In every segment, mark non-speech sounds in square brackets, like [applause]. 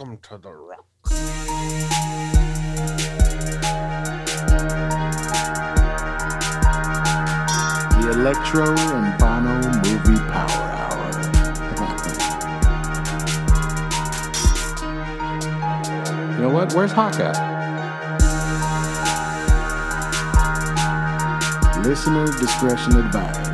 Welcome to the Rock. The Electro and Bono Movie Power Hour. [laughs] you know what? Where's Hawk at? Listener discretion advised.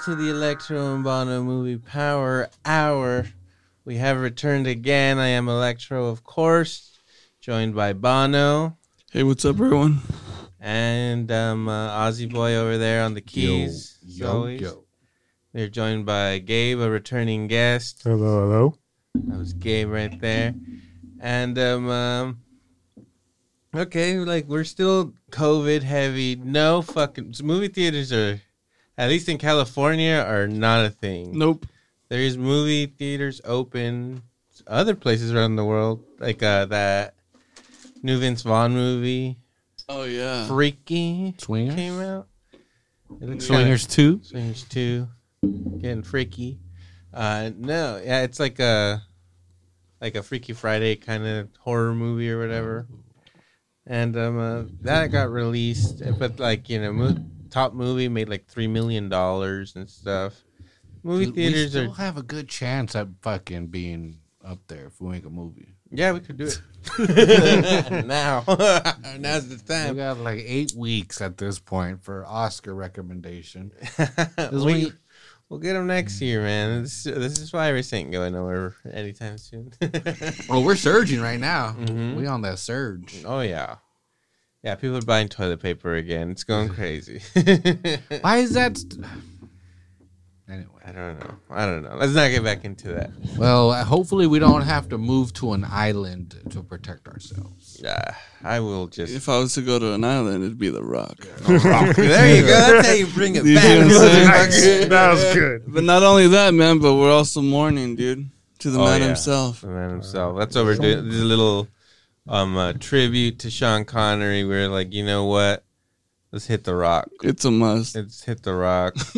Back to the Electro and Bono Movie Power Hour. We have returned again. I am Electro, of course, joined by Bono Hey, what's up, everyone? and um, uh, Ozzy Boy over there on the keys. as yo, always. yo. We're joined by Gabe, a returning guest. Hello, hello. That was Gabe right there. And um, um okay, like we're still COVID heavy. No fucking movie theaters are at least in California are not a thing. Nope. There is movie theaters open other places around the world, like uh that new Vince Vaughn movie, Oh yeah. Freaky Swingers? came out. It looks Swingers 2? kinda- Swingers two, getting freaky. Uh, no, yeah, it's like a like a Freaky Friday kind of horror movie or whatever. And um, uh, that got released, but like you know, mo- top movie made like three million dollars and stuff. Movie we theaters still are have a good chance at fucking being up there if we make a movie. yeah, we could do it [laughs] [laughs] now. [laughs] Now's the time. We got like eight weeks at this point for Oscar recommendation. we, we'll get them next year, man. This, this is why this ain't going nowhere anytime soon. Well, we're surging right now. Mhm. We on that surge. oh yeah, yeah. People are buying toilet paper again. It's going [laughs] crazy. [laughs] Why is that? St- anyway, I don't know. I don't know. Let's not get back into that. well, uh, hopefully we don't have to move to an island to protect ourselves. Yeah, I will just. If I was to go to an island, it'd be the Rock. [laughs] there you go. That's how you bring it You back. see what I'm saying? motherfucker. That was good. But not only that, man. But we're also mourning, dude, to the Oh, man yeah. himself. The man himself. That's what we're doing. This a little um uh, tribute to Sean Connery. We're like, you know what? Let's hit the rock. It's a must. Let's hit the rock. [laughs]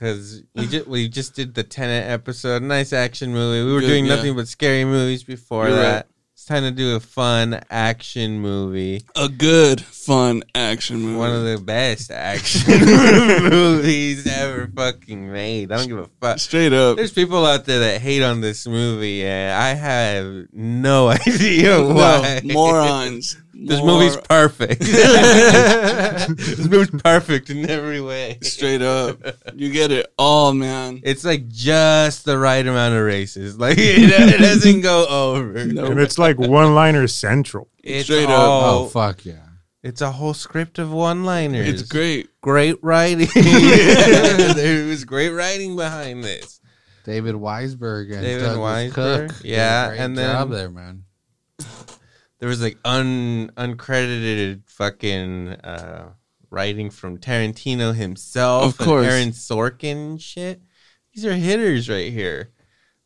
Because we just we just did the Tenet episode, nice action movie. We were Good, doing yeah. nothing but scary movies before You're that. right. It's time to do a fun action movie. A good, fun action movie. One of the best action [laughs] movies ever fucking made. I don't give a fuck. Straight up. There's people out there that hate on this movie, and I have no [laughs] idea why. No, morons. This Mor- movie's perfect. [laughs] [laughs] this movie's perfect in every way. straight up. You get it all, man. It's like just the right amount of races. Like [laughs] it, it doesn't go over. No. And it's like one liner central. It's Straight up. all, Oh fuck yeah! It's a whole script of one-liners. It's great. Great writing. there was great writing behind this. David Weisberg and David Douglas Weisberg, Cook. did a yeah, great and then- job there, man. There was like un uncredited fucking uh writing from Tarantino himself, Of course. and Aaron Sorkin shit. These are hitters right here.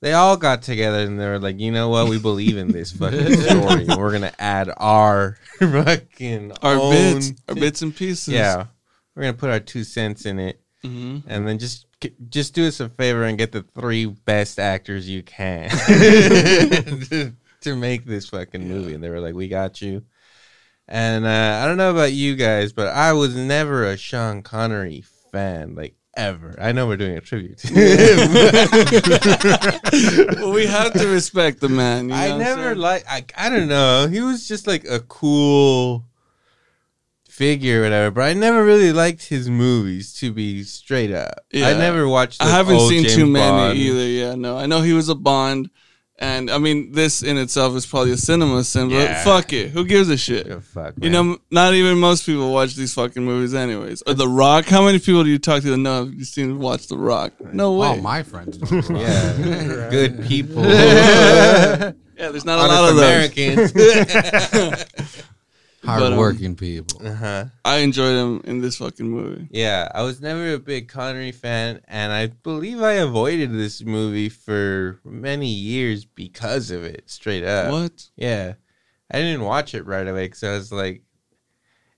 They all got together and they were like, you know what? We believe in this fucking [laughs] story. We're gonna add our [laughs] fucking Our own bits, our bits and pieces. Yeah, we're gonna put our two cents in it, hmm and then just just do us a favor and get the three best actors you can [laughs] to, make this fucking movie. And they were like, "We got you." And uh, I don't know about you guys, but I was never a Sean Connery fan, like ever. I know we're doing a tribute to him. [laughs] well, we have to respect the man. You I never like. I I don't know. He was just like a cool figure, or whatever. But I never really liked his movies. To be straight up, I never watched. I haven't seen James too many Bond. either. Yeah, no, I know he was a Bond, and I mean this in itself is probably a cinema sin, but Yeah. fuck it, who gives a shit? Oh, fuck, You man. know, not even most people watch these fucking movies, anyways. Or The Rock. How many people do you talk to that know have you seen to watch The Rock? No way. All my friends. Know the Rock. Yeah, [laughs] good people. [laughs] yeah, there's not a lot of those. Americans. [laughs] Hardworking people. uh-huh. I enjoyed him in this fucking movie. Yeah, I was never a big Connery fan, and I believe I avoided this movie for many years because of it. Straight up. What? Yeah, I didn't watch it right away because I was like,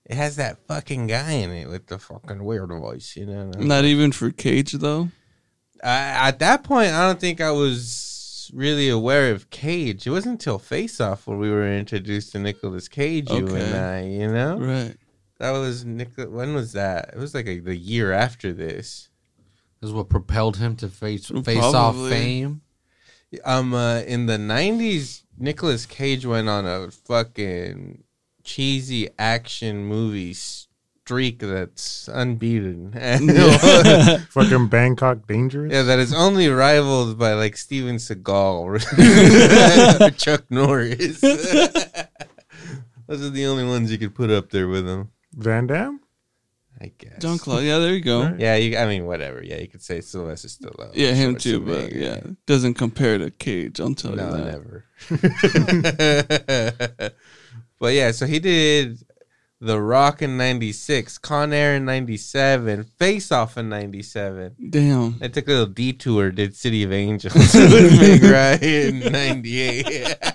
it has that fucking guy in it with the fucking weird voice, you know. Not even for Cage though. I, at that point, I don't think I was really aware of Cage. It wasn't until Face Off where we were introduced to Nicolas Cage. You Okay. and I, you know, Right. that was Nic- When was that? It was like a, the year after this. This is what propelled him to face Well, face off fame. Um, uh, in the '90s, Nicolas Cage went on a fucking cheesy action movie streak that's unbeaten. [laughs] [laughs] Fucking Bangkok Dangerous. Yeah, that is only rivaled by like Steven Seagal [laughs] or Chuck Norris. Those are the only ones you could put up there with him, Van Damme. I guess. John Claude. Yeah, there you go. Right. Yeah, you, I mean, whatever. Yeah, you could say Sylvester Stallone. Yeah, him too. But Schwarzenegger. yeah, doesn't compare to Cage. I'll tell no, you that. never. but yeah, so he did The Rock in '96, Con Air in '97, Face Off in '97. Damn. I took a little detour, did City of Angels with Meg Ryan in '98. [laughs]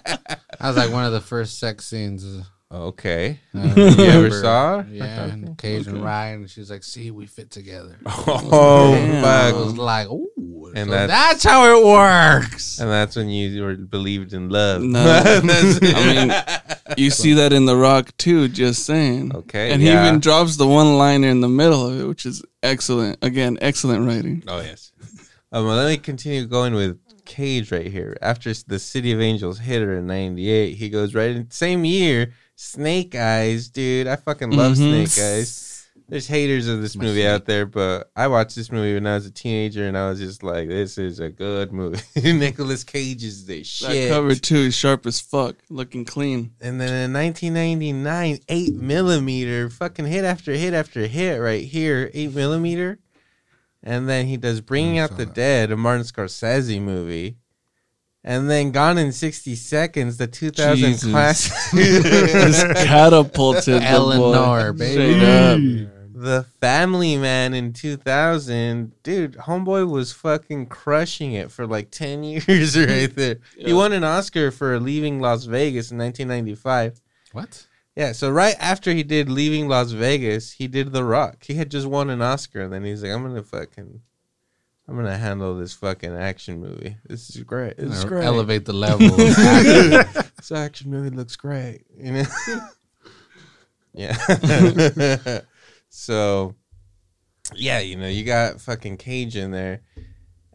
That was like one of the first sex scenes. Uh, okay. [laughs] I You ever remember. saw? Yeah, and Cage and Ryan. She was like, "See, we fit together." [laughs] Oh, [laughs] Damn. I was like, "Ooh, And so that's- that's how it works." And that's when you were believed in love. No. That's- I mean, You see that in The Rock too. Just saying. okay. And yeah. he even drops the one liner in the middle of it, which is excellent. Again, excellent writing. Oh yes. Um, well, let me continue going with Cage right here. After the City of Angels hit her in '98, he goes right in same year. Snake Eyes, dude. I fucking love Mhm. Snake Eyes. There's haters of this My movie snake. out there, but I watched this movie when I was a teenager, and I was just like, "This is a good movie." [laughs] Nicolas Cage is the That shit. cover too is sharp as fuck, looking clean. And then in 1999, eight millimeter, fucking hit after hit after hit right here, eight millimeter. And then he does Bringing I Out the that. Dead, a Martin Scorsese movie. And then Gone in 60 Seconds, the 2000 Jesus. classic. [laughs] [laughs] Just catapulted the Eleanor, boy. baby. Up. the Family Man in 2000. Dude, Homeboy was fucking crushing it for like 10 [laughs] years right there. He won an Oscar for Leaving Las Vegas in 1995. What? Yeah, so right after he did Leaving Las Vegas, he did The Rock. He had just won an Oscar, and then he's like, "I'm gonna fucking, I'm gonna handle this fucking action movie. This is great. This is uh, great. Elevate the level. [laughs] this action movie looks great. You know? [laughs] yeah. [laughs] so, yeah, you know, you got fucking Cage in there.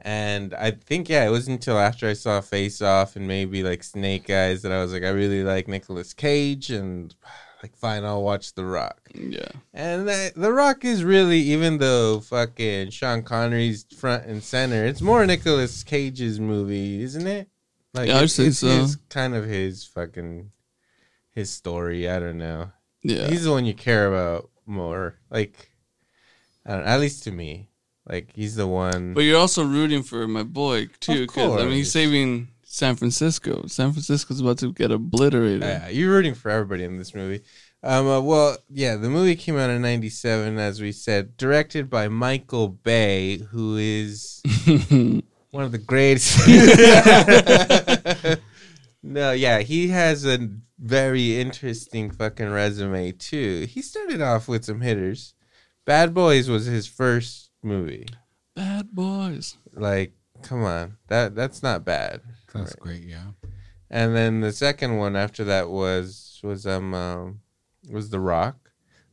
And I think, yeah, it wasn't until after I saw Face Off and maybe like Snake Eyes that I was like, I really like Nicolas Cage and like, fine, I'll watch The Rock. Yeah. And that, The Rock is really, even though fucking Sean Connery's front and center, it's more Nicolas Cage's movie, isn't it? Like, Yeah, it's- say it's so. his- kind of his fucking his story. I don't know. Yeah. He's the one you care about more. Like, I don't, at least to me, like he's the one. But you're also rooting for my boy too, because I mean he's saving San Francisco. San Francisco's about to get obliterated. Yeah, you're rooting for everybody in this movie. Um, uh, well, yeah, the movie came out in '97, as we said, directed by Michael Bay, who is [laughs] one of the greatest. [laughs] no, yeah, he has a very interesting fucking resume too. He started off with some hitters. Bad Boys was his first movie. Bad boys. Like, come on, that that's not bad. That's great. Yeah. And then the second one after that was was um, um was The Rock.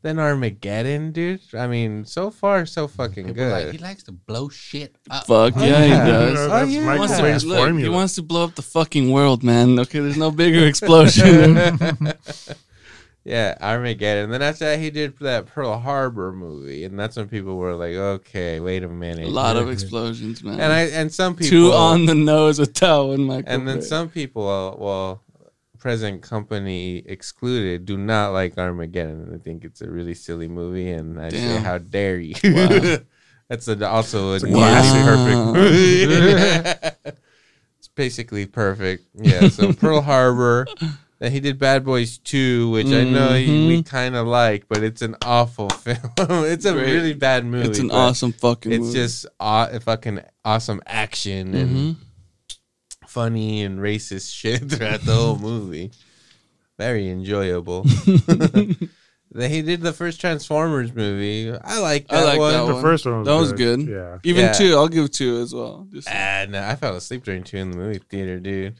Then Armageddon, dude. I mean, so far so fucking People like, he likes to blow shit up. Fuck Oh, yeah, he does. Oh, That's yeah. He wants, Michael to, Bay's look, he wants to blow up the fucking world, man. Okay, there's no bigger [laughs] explosion. [laughs] yeah, Armageddon. And then after that, he did that Pearl Harbor movie, and that's when people were like, "Okay, wait a minute." a lot of explosions, man. and I and some people Two on the nose with Tao and Michael. and then Bay. some people, well, present company excluded, do not like Armageddon, and I think it's a really silly movie. And I say, how dare you? Wow. [laughs] That's a, also a It's a classic. perfect movie. [laughs] [laughs] it's basically perfect. Yeah. So Pearl Harbor. Then he did Bad Boys 2, which I know he- we Mhm. kind of like, but it's an awful [laughs] film. it's a Great. really bad movie. it's an awesome fucking. It's movie. just aw- fucking awesome action and Mhm. funny and racist [laughs] shit throughout the whole movie. Very enjoyable. [laughs] Then he did the first Transformers movie. I like I that like one. that The first one was That was good. good. Yeah. Even Yeah. two, I'll give two as well. Just, Ah, no, I fell asleep during two in the movie theater, dude.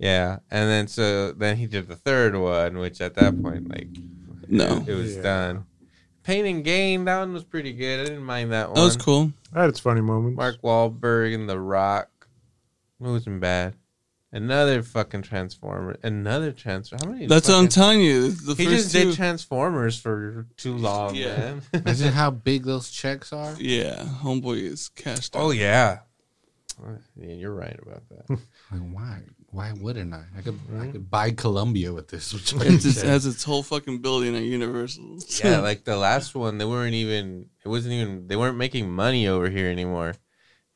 Yeah, and then so then he did the third one, which at that point, like, No. it, it was Yeah. done. Pain and Gain, that one was pretty good. I didn't mind that one. that was cool. That had its funny moments. Mark Wahlberg and The Rock. It wasn't bad. Another fucking Transformer. Another Transformer. How many? That's what I'm telling you. The He first just two, did Transformers for too long, Yeah. man. [laughs] Imagine how big those checks are. yeah, homeboy is cashed oh, out. oh yeah. Yeah, you're right about that. [laughs] Like, why? Why wouldn't I? I could I could buy Columbia with this. [laughs] Which It just has its whole fucking building at Universal. yeah, like the last one, they weren't even. It wasn't even. They weren't making money over here anymore,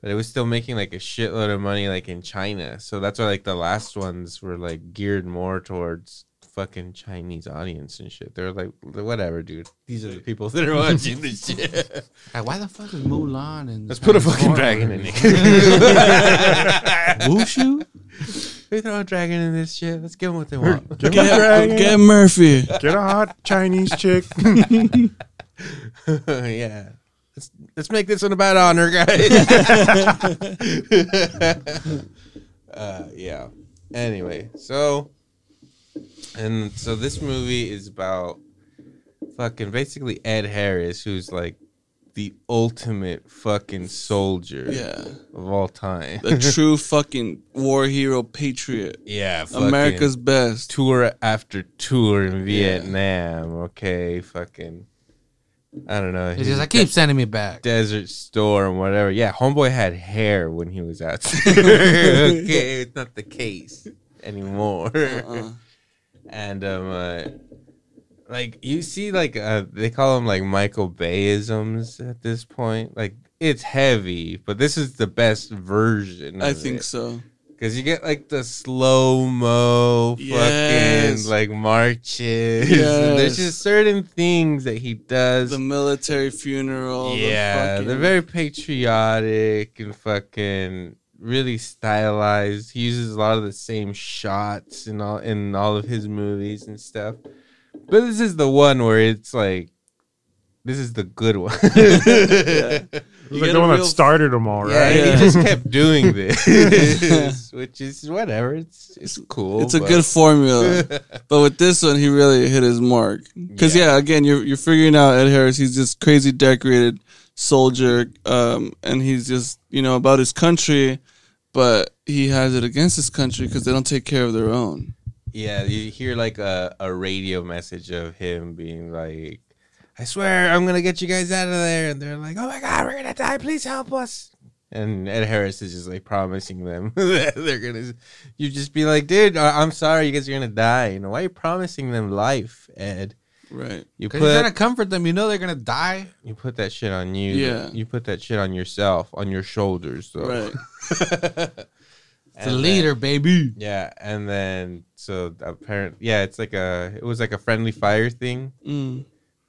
but it was still making like a shitload of money, like in China. So that's why like the last ones were like geared more towards fucking Chinese audience and shit. They're like, whatever, dude. These are the people that are watching this [laughs] shit. Like, why the fuck is Mulan and Let's put a fucking dragon in it. [laughs] Mushu? We throw a dragon in this shit. Let's give them what they want. Give him a Get, dragon. get Murphy. Get a hot Chinese chick. [laughs] [laughs] yeah. Let's let's make this one about honor, guys. [laughs] uh, yeah. Anyway, so and so this movie is about fucking basically Ed Harris, who's like the ultimate fucking soldier Yeah. of all time. The [laughs] true fucking war hero patriot. yeah, fucking America's best. tour after tour in Vietnam. Okay, fucking. I don't know. It's just, I keep sending me back. Desert Storm, whatever. Yeah, homeboy had hair when he was out [laughs] okay, it's not the case anymore. Uh-uh. And um, uh, like you see, like uh, they call them like Michael Bayisms at this point. Like it's heavy, but this is the best version. I think it. so. Because you get like the slow mo Yes. fucking like marches. And there's just certain things that he does. The military funeral. the yeah, fucking- they're very patriotic and fucking really stylized. He uses a lot of the same shots in all in all of his movies and stuff. But this is the one where it's like this is the good one. [laughs] It was like get the a one that real- started them all, Yeah, right? Yeah. he just kept doing [laughs] this, which is whatever. It's it's cool. It's a but- good formula. [laughs] but with this one, he really hit his mark. Because Yeah. yeah. again, you're you're figuring out Ed Harris. He's this crazy decorated soldier, um, and he's just you know about his country, but he has it against his country because they don't take care of their own. Yeah, you hear like a, a radio message of him being like, I swear I'm gonna get you guys out of there. And they're like, Oh my god, we're gonna die, please help us. And Ed Harris is just like promising them [laughs] that they're gonna you just be like, dude, I'm sorry, you guys are gonna die. You know, why are you promising them life, Ed? Right. You Because you're trying to comfort them. You know they're gonna die. you put that shit on you. Yeah. You put that shit on yourself, on your shoulders though. Right. [laughs] It's the leader, baby. Yeah, and then so apparently, yeah, it's like a it was like a friendly fire thing. Mm.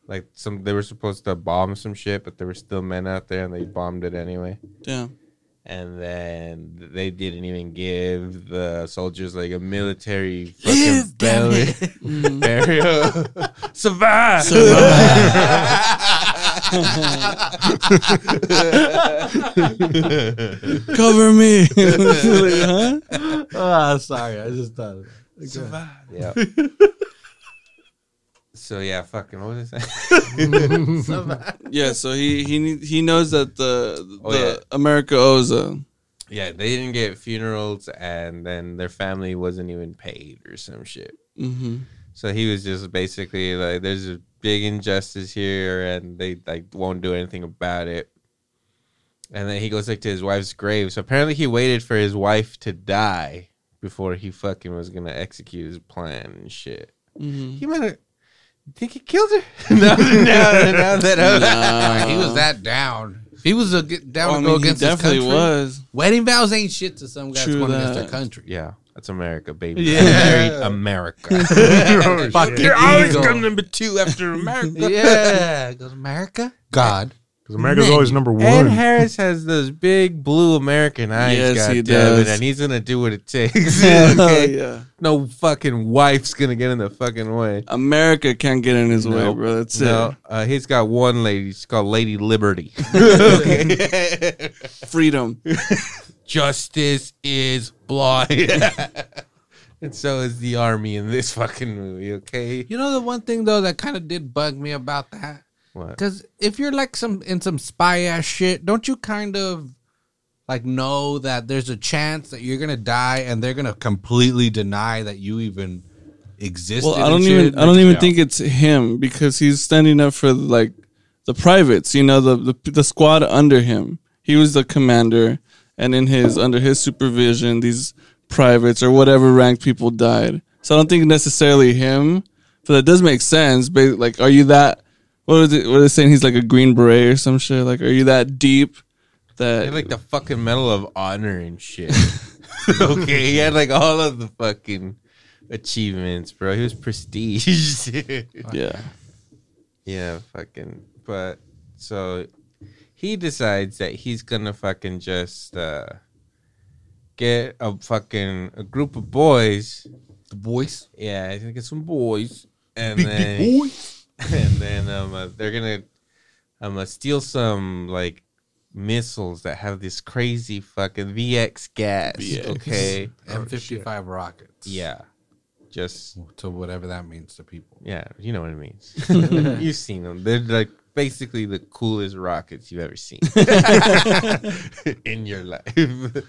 Like some, they were supposed to bomb some shit, but there were still men out there, and they bombed it anyway. Damn. And then they didn't even give the soldiers like a military fucking belly burial. [laughs] [laughs] Survive. [laughs] [laughs] Cover me. Like, huh? Oh, sorry. I just thought. Of it. Survive. Yeah. so yeah, fucking what was it? [laughs] Yeah. So he he he knows that the Oh, the yeah. America owes a. yeah, they didn't get funerals, and then their family wasn't even paid or some shit. hmm So he was just basically like, "There's a big injustice here, and they like won't do anything about it." And then he goes like to his wife's grave. So apparently, he waited for his wife to die before he fucking was gonna execute his plan and shit. hmm He might have. Think he killed her? [laughs] no, no, now that I he was that down. He was a, get down Well, I to mean, go he against his definitely country. was. Wedding vows ain't shit to some guys True going against their country. Yeah, that's America, baby. Yeah. I married America. [laughs] Oh, You're always ego. come number two after America. Yeah, goes America. God. Because America's always number Ed one. Harris has those big blue American eyes. Yes, he goddammit, does. and he's gonna do what it takes. [laughs] Okay? yeah. No fucking wife's gonna get in the fucking way. America can't get in his way, bro. That's No, it. uh, he's got one lady. She's called Lady Liberty. [laughs] Freedom. Justice is blind. [laughs] and so is the army in this fucking movie. Okay. You know the one thing though that kind of did bug me about that What? because if you're like some in some spy ass shit, don't you kind of like know that there's a chance that you're gonna die and they're gonna completely deny that you even existed? Well, I don't shit? even I don't even Yeah. think it's him because he's standing up for like the privates, you know, the the, the squad under him. He was the commander and in his under his supervision these privates or whatever ranked people died. So I don't think necessarily him, but that does make sense. But like are you that what is it what are they saying he's like a green beret or some shit? Like are you that deep that He had like the fucking Medal of Honor and shit. [laughs] okay, he had like all of the fucking achievements, bro. He was prestige. [laughs] yeah. yeah, fucking. But so he decides that he's gonna fucking just uh get a fucking a group of boys. the boys? Yeah, he's gonna get some boys, and then [laughs] and then um uh, they're gonna um uh, steal some like missiles that have this crazy fucking VX gas. VX. Okay. M55 rockets. Yeah. Just To whatever that means to people. yeah, you know what it means. [laughs] You've seen them. They're like basically the coolest rockets you've ever seen [laughs] in your life. [laughs]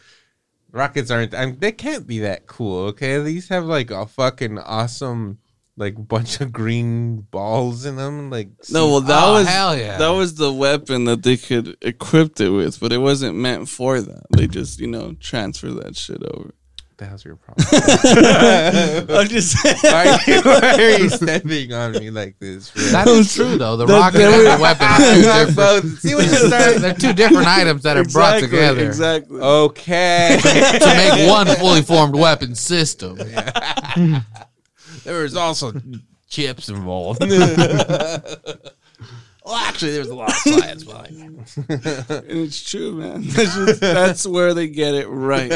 rockets aren't. I mean, they can't be that cool. Okay, these have like a fucking awesome like bunch of green balls in them. Like No, well that Oh, was hell yeah. that was the weapon that they could equip it with, but it wasn't meant for that. They just, you know, transfer that shit over. What the hell's your problem? [laughs] I'm just saying. why, are you, why are you stepping on me like this? bro? That is true though. The That- rocket that and the weapon are two [laughs] different. Both- See what you started. [laughs] They're two different items that are brought together Exactly. Okay. to make one fully formed weapon system. there was also chips involved. Well, actually, there's a lot of science behind it. And [laughs] it's true, man. [laughs] That's, just, that's where they get it right.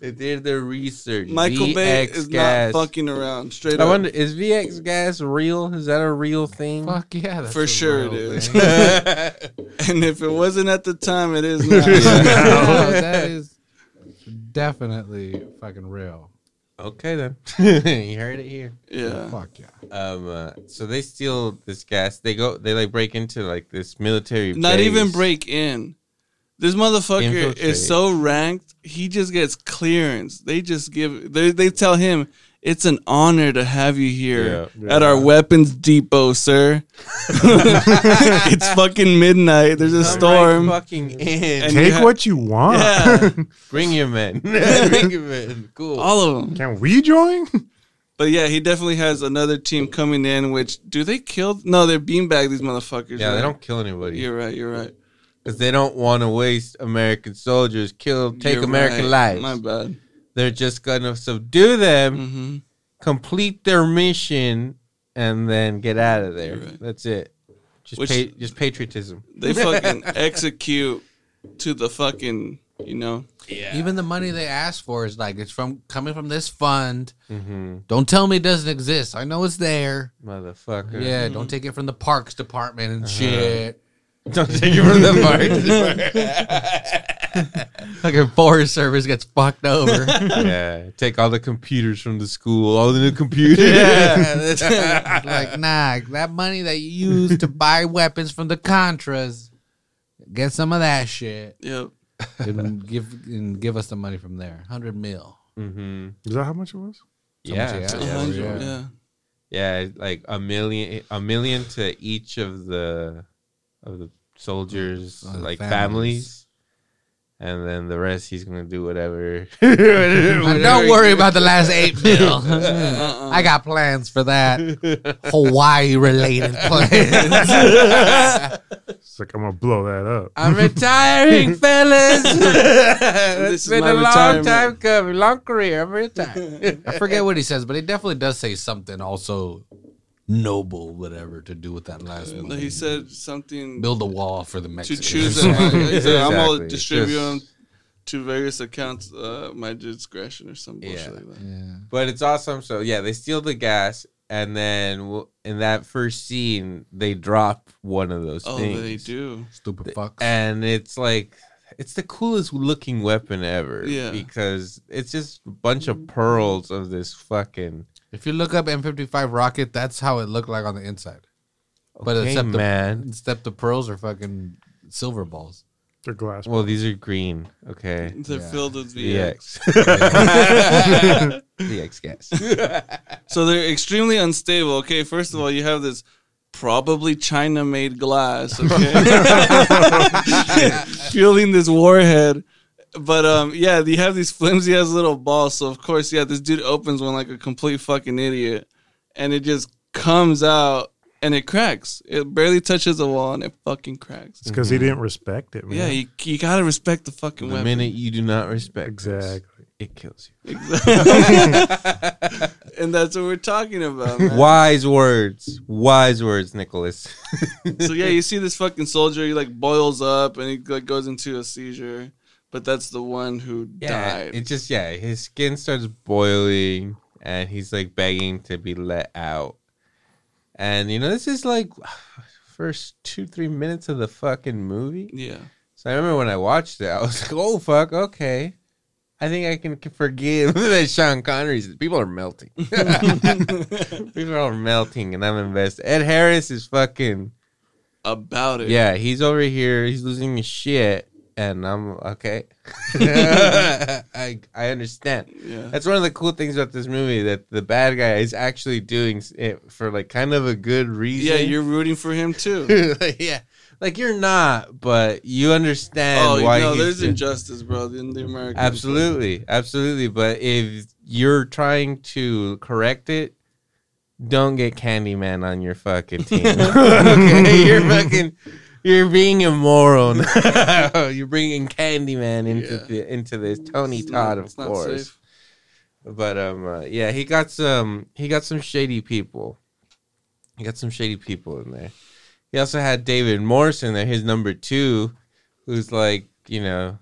They did their research. Michael Bay is gas. not fucking around. Straight up. I up. wonder, is VX gas real? Is that a real thing? Fuck yeah, that's For sure it real is. thing. [laughs] and if it wasn't at the time, it is now. No, that is definitely fucking real. Okay, then. [laughs] you heard it here. yeah. Fuck yeah. Um, uh, so they steal this gas. They go. They like break into like this military. Not even break in. This motherfucker Infiltrate. is so ranked. He just gets clearance. They just give. They they tell him it's an honor to have you here Yeah. at our weapons depot, sir. [laughs] it's fucking midnight. There's a Come storm. right fucking in. And- Take Yeah. what you want. Yeah, [laughs] Bring your men. [laughs] Bring your men. Cool. all of them. Can we join? But yeah, he definitely has another team coming in. Which do they kill? No, they're beanbag these motherfuckers. yeah, they don't kill anybody You're right. You're right. because they don't want to waste American soldiers. Kill, take You're American right. lives. My bad. They're just gonna subdue them, hmm complete their mission, and then get out of there. Right. That's it. Just Which- pa- just patriotism. They fucking [laughs] execute to the fucking. You know. Yeah. Even the money they ask for is like it's from coming from this fund. Mm-hmm. Don't tell me it doesn't exist. I know it's there. Motherfucker. Yeah, don't take it from the parks department and shit. Don't take it from the mark. [laughs] Like a Forest Service gets fucked over. yeah. Take all the computers from the school. All the new computers. Yeah, [laughs] like, nah, that money that you use to buy weapons from the Contras, get some of that shit Yep. and give and give us the money from there. Hundred mil. mm-hmm. Is that how much it was? Yeah. much, so yeah. yeah, hundred, yeah. yeah. Yeah, like a million, a million to each of the of the soldiers, Uh, like families. families. and then the rest he's gonna do whatever. [laughs] Don't worry about the last eight [laughs] mil. Uh-uh. I got plans for that. [laughs] Hawaii related plans. It's like I'm gonna blow that up. I'm retiring, fellas. This it's is been my a long retirement. time coming, long career. I'm retired. I forget what he says, but he definitely does say something also noble, whatever, to do with that last And one. he said something Build a wall for the Mexican. to choose. [laughs] Them. he said, "I'm gonna distribute Just- them to various accounts, uh, my discretion or some bullshit Yeah. like that." yeah. But it's awesome. So yeah, they steal the gas, and then in that first scene, they drop one of those Oh, things. they do. Stupid fucks. and it's like it's the coolest looking weapon ever. Yeah. because it's just a bunch of pearls of this fucking. If you look up M55 rocket, that's how it looked like on the inside. But Okay, except the man. except the pearls are fucking silver balls. They're glass. Well, these are green. Okay, They're Yeah. filled with VX. VX. VX gas. [laughs] So they're extremely unstable. Okay, first of all, you have this probably China made glass, okay? [laughs] [laughs] Fueling this warhead. But um yeah, you have these flimsy ass little balls. So of course, yeah, this dude opens one like a complete fucking idiot. And it just comes out and it cracks. It barely touches the wall and it fucking cracks. It's because he didn't respect it, man. Yeah, you, you gotta respect the fucking the weapon. minute you do not respect this, exactly. it kills you. Exactly. [laughs] and that's what we're talking about, man. Wise words. Wise words, Nicholas. so yeah, you see this fucking soldier. He like boils up and he like goes into a seizure. But that's the one who Yeah, died. it just yeah, his skin starts boiling and he's like begging to be let out. And you know, this is like [sighs] first two, three minutes of the fucking movie. yeah, So I remember when I watched it, I was [laughs] like, "Oh fuck, okay." I think I can forgive [laughs] that Sean Connery's. People are melting. [laughs] People are melting, and I'm invested. Ed Harris is fucking. about it. Yeah, he's over here. He's losing his shit, and I'm okay. [laughs] [laughs] I I understand. yeah. That's one of the cool things about this movie that the bad guy is actually doing it for like kind of a good reason. Yeah, you're rooting for him too. [laughs] yeah, like you're not, but you understand oh, why. no, there's doing- injustice, bro, in the American. Absolutely, absolutely. But if you're trying to correct it, don't get Candyman on your fucking team. okay, you're fucking, you're being immoral. [laughs] [laughs] now. you're bringing Candyman into Yeah. the, into this. Tony It's not- Todd, of course. safe. But um, uh, yeah, he got some. He got some shady people. He got some shady people in there. He also had David Morse in there, his number two, who's like, you know,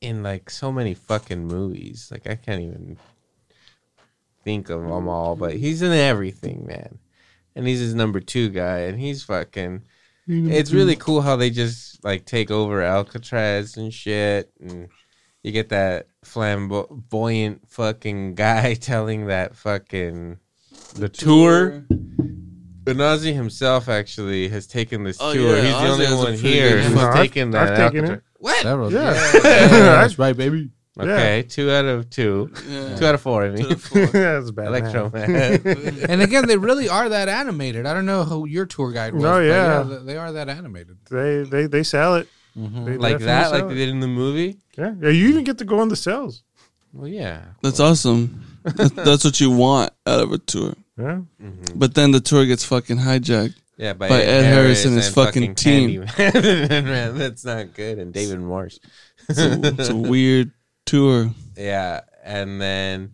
in like so many fucking movies. Like I can't even think of them all, but he's in everything, man. And he's his number two guy, and he's fucking. It's really cool how they just like take over Alcatraz and shit, and you get that flamboyant fucking [laughs] guy telling that fucking the tour. Benazi himself actually has taken this Oh, tour. yeah, He's the only one here who's No, I've- taken that. I've taken Alcatraz. it. What? Several. Yeah. [laughs] Yeah, that's right, baby. Okay, two out of two. Yeah. Two out of four. I To mean, the floor. That's bad. Electro man. Man. [laughs] And again, they really are that animated. I don't know who your tour guide was. No, but yeah. they- they are that animated. They they they sell it. Mhm. They like definitely that, sell like they it. did in the movie. Yeah. yeah, you even get to go on the cells. Well, yeah. That's awesome. That's, [laughs] that's what you want out of a tour. Yeah, But then the tour gets fucking hijacked. Yeah, by, By Ed Harris and his fucking team. Candyman. [laughs] Man, that's not good. And David Morse. It's a, it's a weird tour. Yeah, and then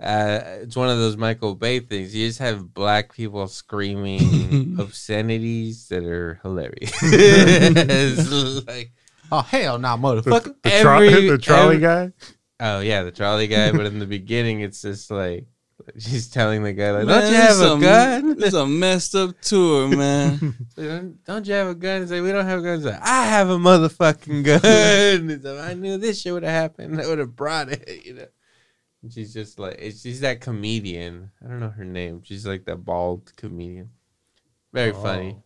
uh, it's one of those Michael Bay things. You just have black people screaming [laughs] obscenities that are hilarious. [laughs] like Oh hell, nah, motherfucker. the, tro- [laughs] Every- the trolley every- guy. oh yeah, the trolley guy. But in the beginning, it's just like [laughs] she's telling the guy like, Man, "Don't you have this a gun? [laughs] Is a messed up tour, [laughs] man. don't, you have a gun?" He's like, "We don't have guns." Like, I have a motherfucking gun. He's like, I knew this shit would have happened. I would have brought it. You know. And she's just like, she's that comedian. I don't know her name. She's like that bald comedian. Very funny.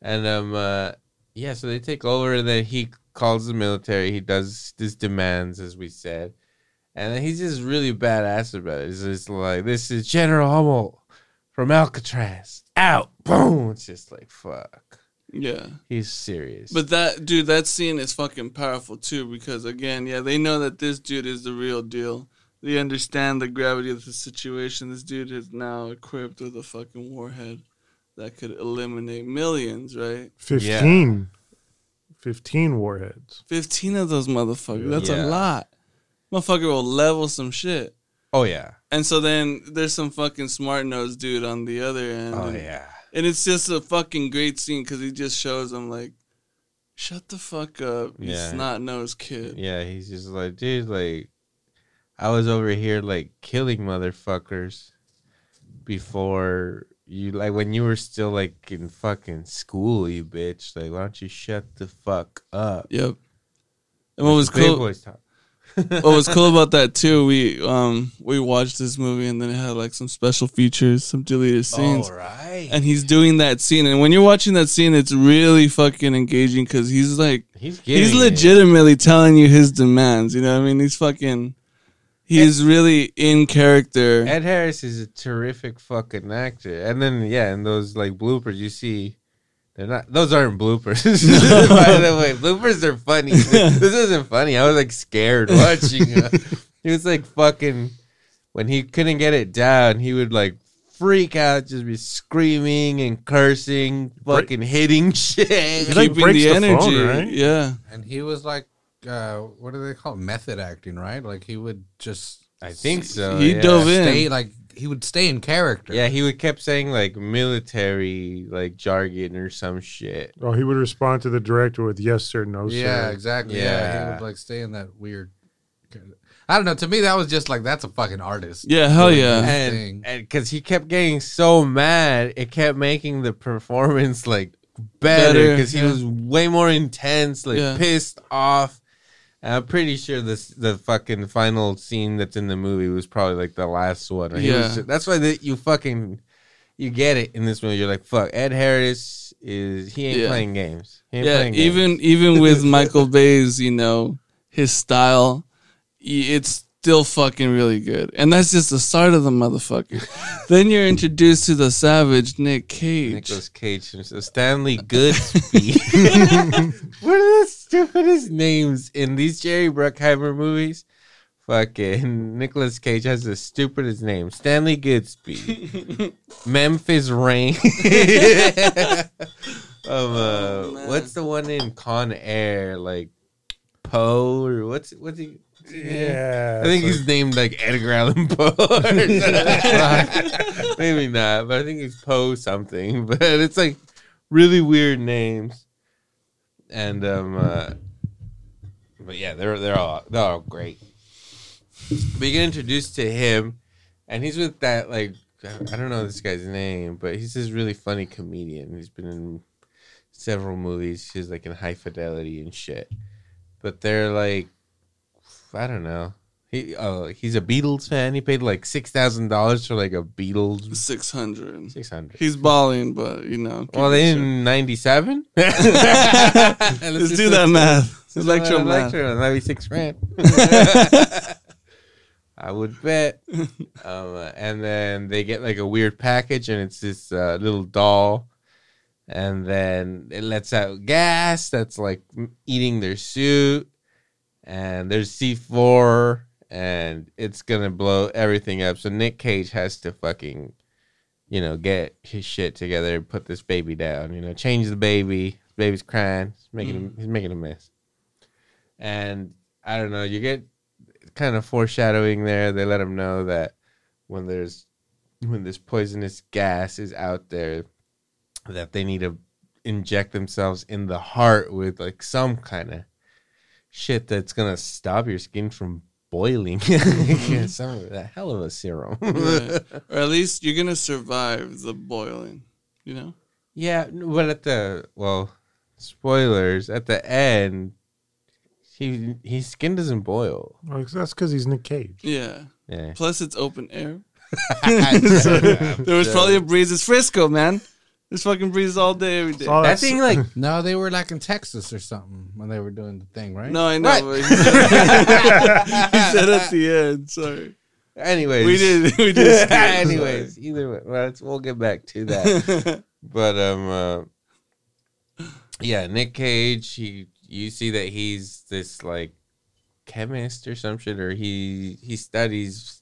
And um, uh, yeah. So they take over, and then he calls the military. He does his demands, as we said, and then he's just really badass about it. It's just like, this is General Hummel from Alcatraz. Out, boom. It's just like fuck. yeah. He's serious. But that dude, that scene is fucking powerful too because again, yeah, they know that this dude is the real deal. They understand the gravity of the situation. This dude is now equipped with a fucking warhead that could eliminate millions, right? 15. 15 warheads. Fifteen of those motherfuckers. That's Yeah. a lot. Motherfucker will level some shit. oh yeah, And so then there's some fucking smart nose dude on the other end. Oh and, yeah. and it's just a fucking great scene because he just shows him like, shut the fuck up, you Yeah. snot nosed kid. Yeah, he's just like, dude, like, I was over here like killing motherfuckers before you, like, when you were still like in fucking school, you bitch. Like, why don't you shut the fuck up? Yep. And what was cool? What was cool about that too? We um we watched this movie and then it had like some special features, some deleted scenes. All right. And he's doing that scene, and when you're watching that scene, it's really fucking engaging because he's like, he's he's it. legitimately telling you his demands. You know, what I mean, he's fucking, he's really in character. Ed Harris is a terrific fucking actor. And then yeah, in those like bloopers you see they're not those aren't bloopers. [laughs] By the way, bloopers are funny. [laughs] this isn't funny. I was like scared watching it. [laughs] He was like fucking when he couldn't get it down, he would like freak out, just be screaming and cursing, fucking hitting shit. He, like, keeping breaks the the phone, energy. right? Yeah, And he was like, uh, what do they call it? method acting? Right? Like he would just I think so. He yeah. dove in. stay like he would stay in character. Yeah, he would kept saying like military like jargon or some shit. Oh, he would respond to the director with yes sir, no sir. Yeah, exactly. Yeah. he would like stay in that weird. I don't know. To me, that was just like that's a fucking artist. yeah, hell yeah. and thing. and because he kept getting so mad, it kept making the performance like better Better, because he yeah. was way more intense, like Yeah. pissed off. I'm pretty sure this the fucking final scene that's in the movie was probably like the last one. Was- Yeah. that's why that you fucking you get it in this movie. You're like, fuck, Ed Harris is he ain't Yeah. playing games. He ain't Yeah, playing games. even even [laughs] with Michael Bay's, you know, his style, it's still fucking really good. And that's just the start of the motherfucker. [laughs] then you're introduced to the savage Nick Cage. Nicolas Cage himself, Stanley Goodspeed. [laughs] [laughs] what are the stupidest names in these Jerry Bruckheimer movies? Fucking Nicolas Cage has the stupidest name. Stanley Goodspeed. Memphis Rain. um, uh, man. what's the one in Con Air? Like Poe or what's what's he? Yeah. I think so- he's named like Edgar Allan Poe. [laughs] [laughs] Maybe not, but I think he's Poe something. [laughs] But it's like really weird names. And um uh but yeah, they're they're all they're all great. We get introduced to him and he's with that like I don't know this guy's name, but he's this really funny comedian. He's been in several movies. He's like in high fidelity and shit. But they're like I don't know. He oh he's a Beatles fan. He paid like six thousand dollars for like a Beatles Six hundred. six hundred. He's balling, but you know. Well, in ninety seven. [laughs] [laughs] Let's do that math. Electro math. Electro, that'd be six grand. [laughs] I would bet. Um, uh, and then they get like a weird package, and it's this uh, little doll, and then it lets out gas that's like eating their suit, and there's C four, and it's gonna blow everything up. So Nick Cage has to fucking, you know, get his shit together and put this baby down. You know, change the baby. baby's crying. He's making a, mm. he's making a mess. And I don't know. You get kind of foreshadowing there. They let him know that when there's when this poisonous gas is out there, that they need to inject themselves in the heart with like some kind of shit that's gonna stop your skin from boiling. [laughs] [laughs] some of that hell of a serum. Right. or at [laughs] least you're gonna survive the boiling. You know. Yeah, but at the well, spoilers at the end, he his skin doesn't boil. Well, that's because he's Nick Cage. Yeah. Yeah, Plus, it's open air. So, there was probably a breeze. It's Frisco, man. There's fucking breeze all day, every day. It's all that that thing like [laughs] No, they were like in Texas or something when they were doing the thing, right? No, I know. Right. but He said, [laughs] he said at the end. Sorry. anyways. We did. We did. [laughs] skip, anyways, either way, well, it's- we'll get back to that. but um, uh, yeah, Nick Cage. He you see that he's this like chemist or some shit, or he he studies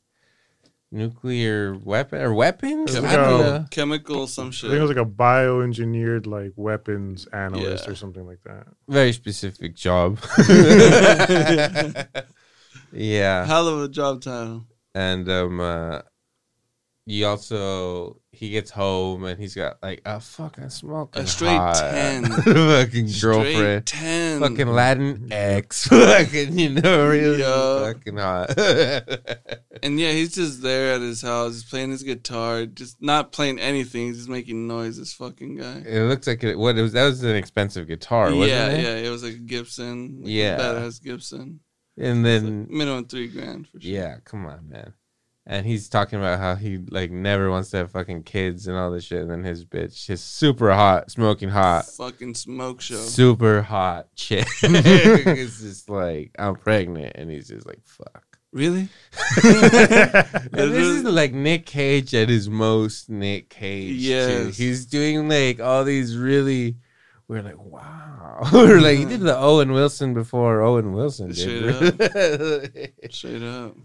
nuclear weapon or weapons. It's I like don't a- know. Chemical, some shit. I think it was like a bioengineered like weapons analyst Yeah. or something like that. Very specific job. [laughs] [laughs] yeah. Hell of a job title. and um, uh, he also he gets home and he's got like a fucking smoking A straight hot 10. [laughs] fucking Straight girlfriend, ten. fucking Latin ex, [laughs] fucking you know really Yeah. fucking hot. [laughs] And yeah, he's just there at his house. Playing his guitar, just not playing anything. He's just making noise. This fucking guy. it looks like it. What it was? That was an expensive guitar, wasn't yeah, it? yeah. It was like a Gibson. like a Yeah. badass Gibson. And then like minimum three grand for sure. Yeah, come on, man. And he's talking about how he like never wants to have fucking kids and all this shit. And then his bitch, his super hot, smoking hot, Fucking smoke show. super hot chick [laughs] [laughs] is just like, I'm pregnant, and he's just like, fuck. Really? [laughs] This is like Nick Cage at his most Nick Cage. too. Yes. he's doing like all these really. We're like, wow. We're like, he did the Owen Wilson before Owen Wilson did. Straight up.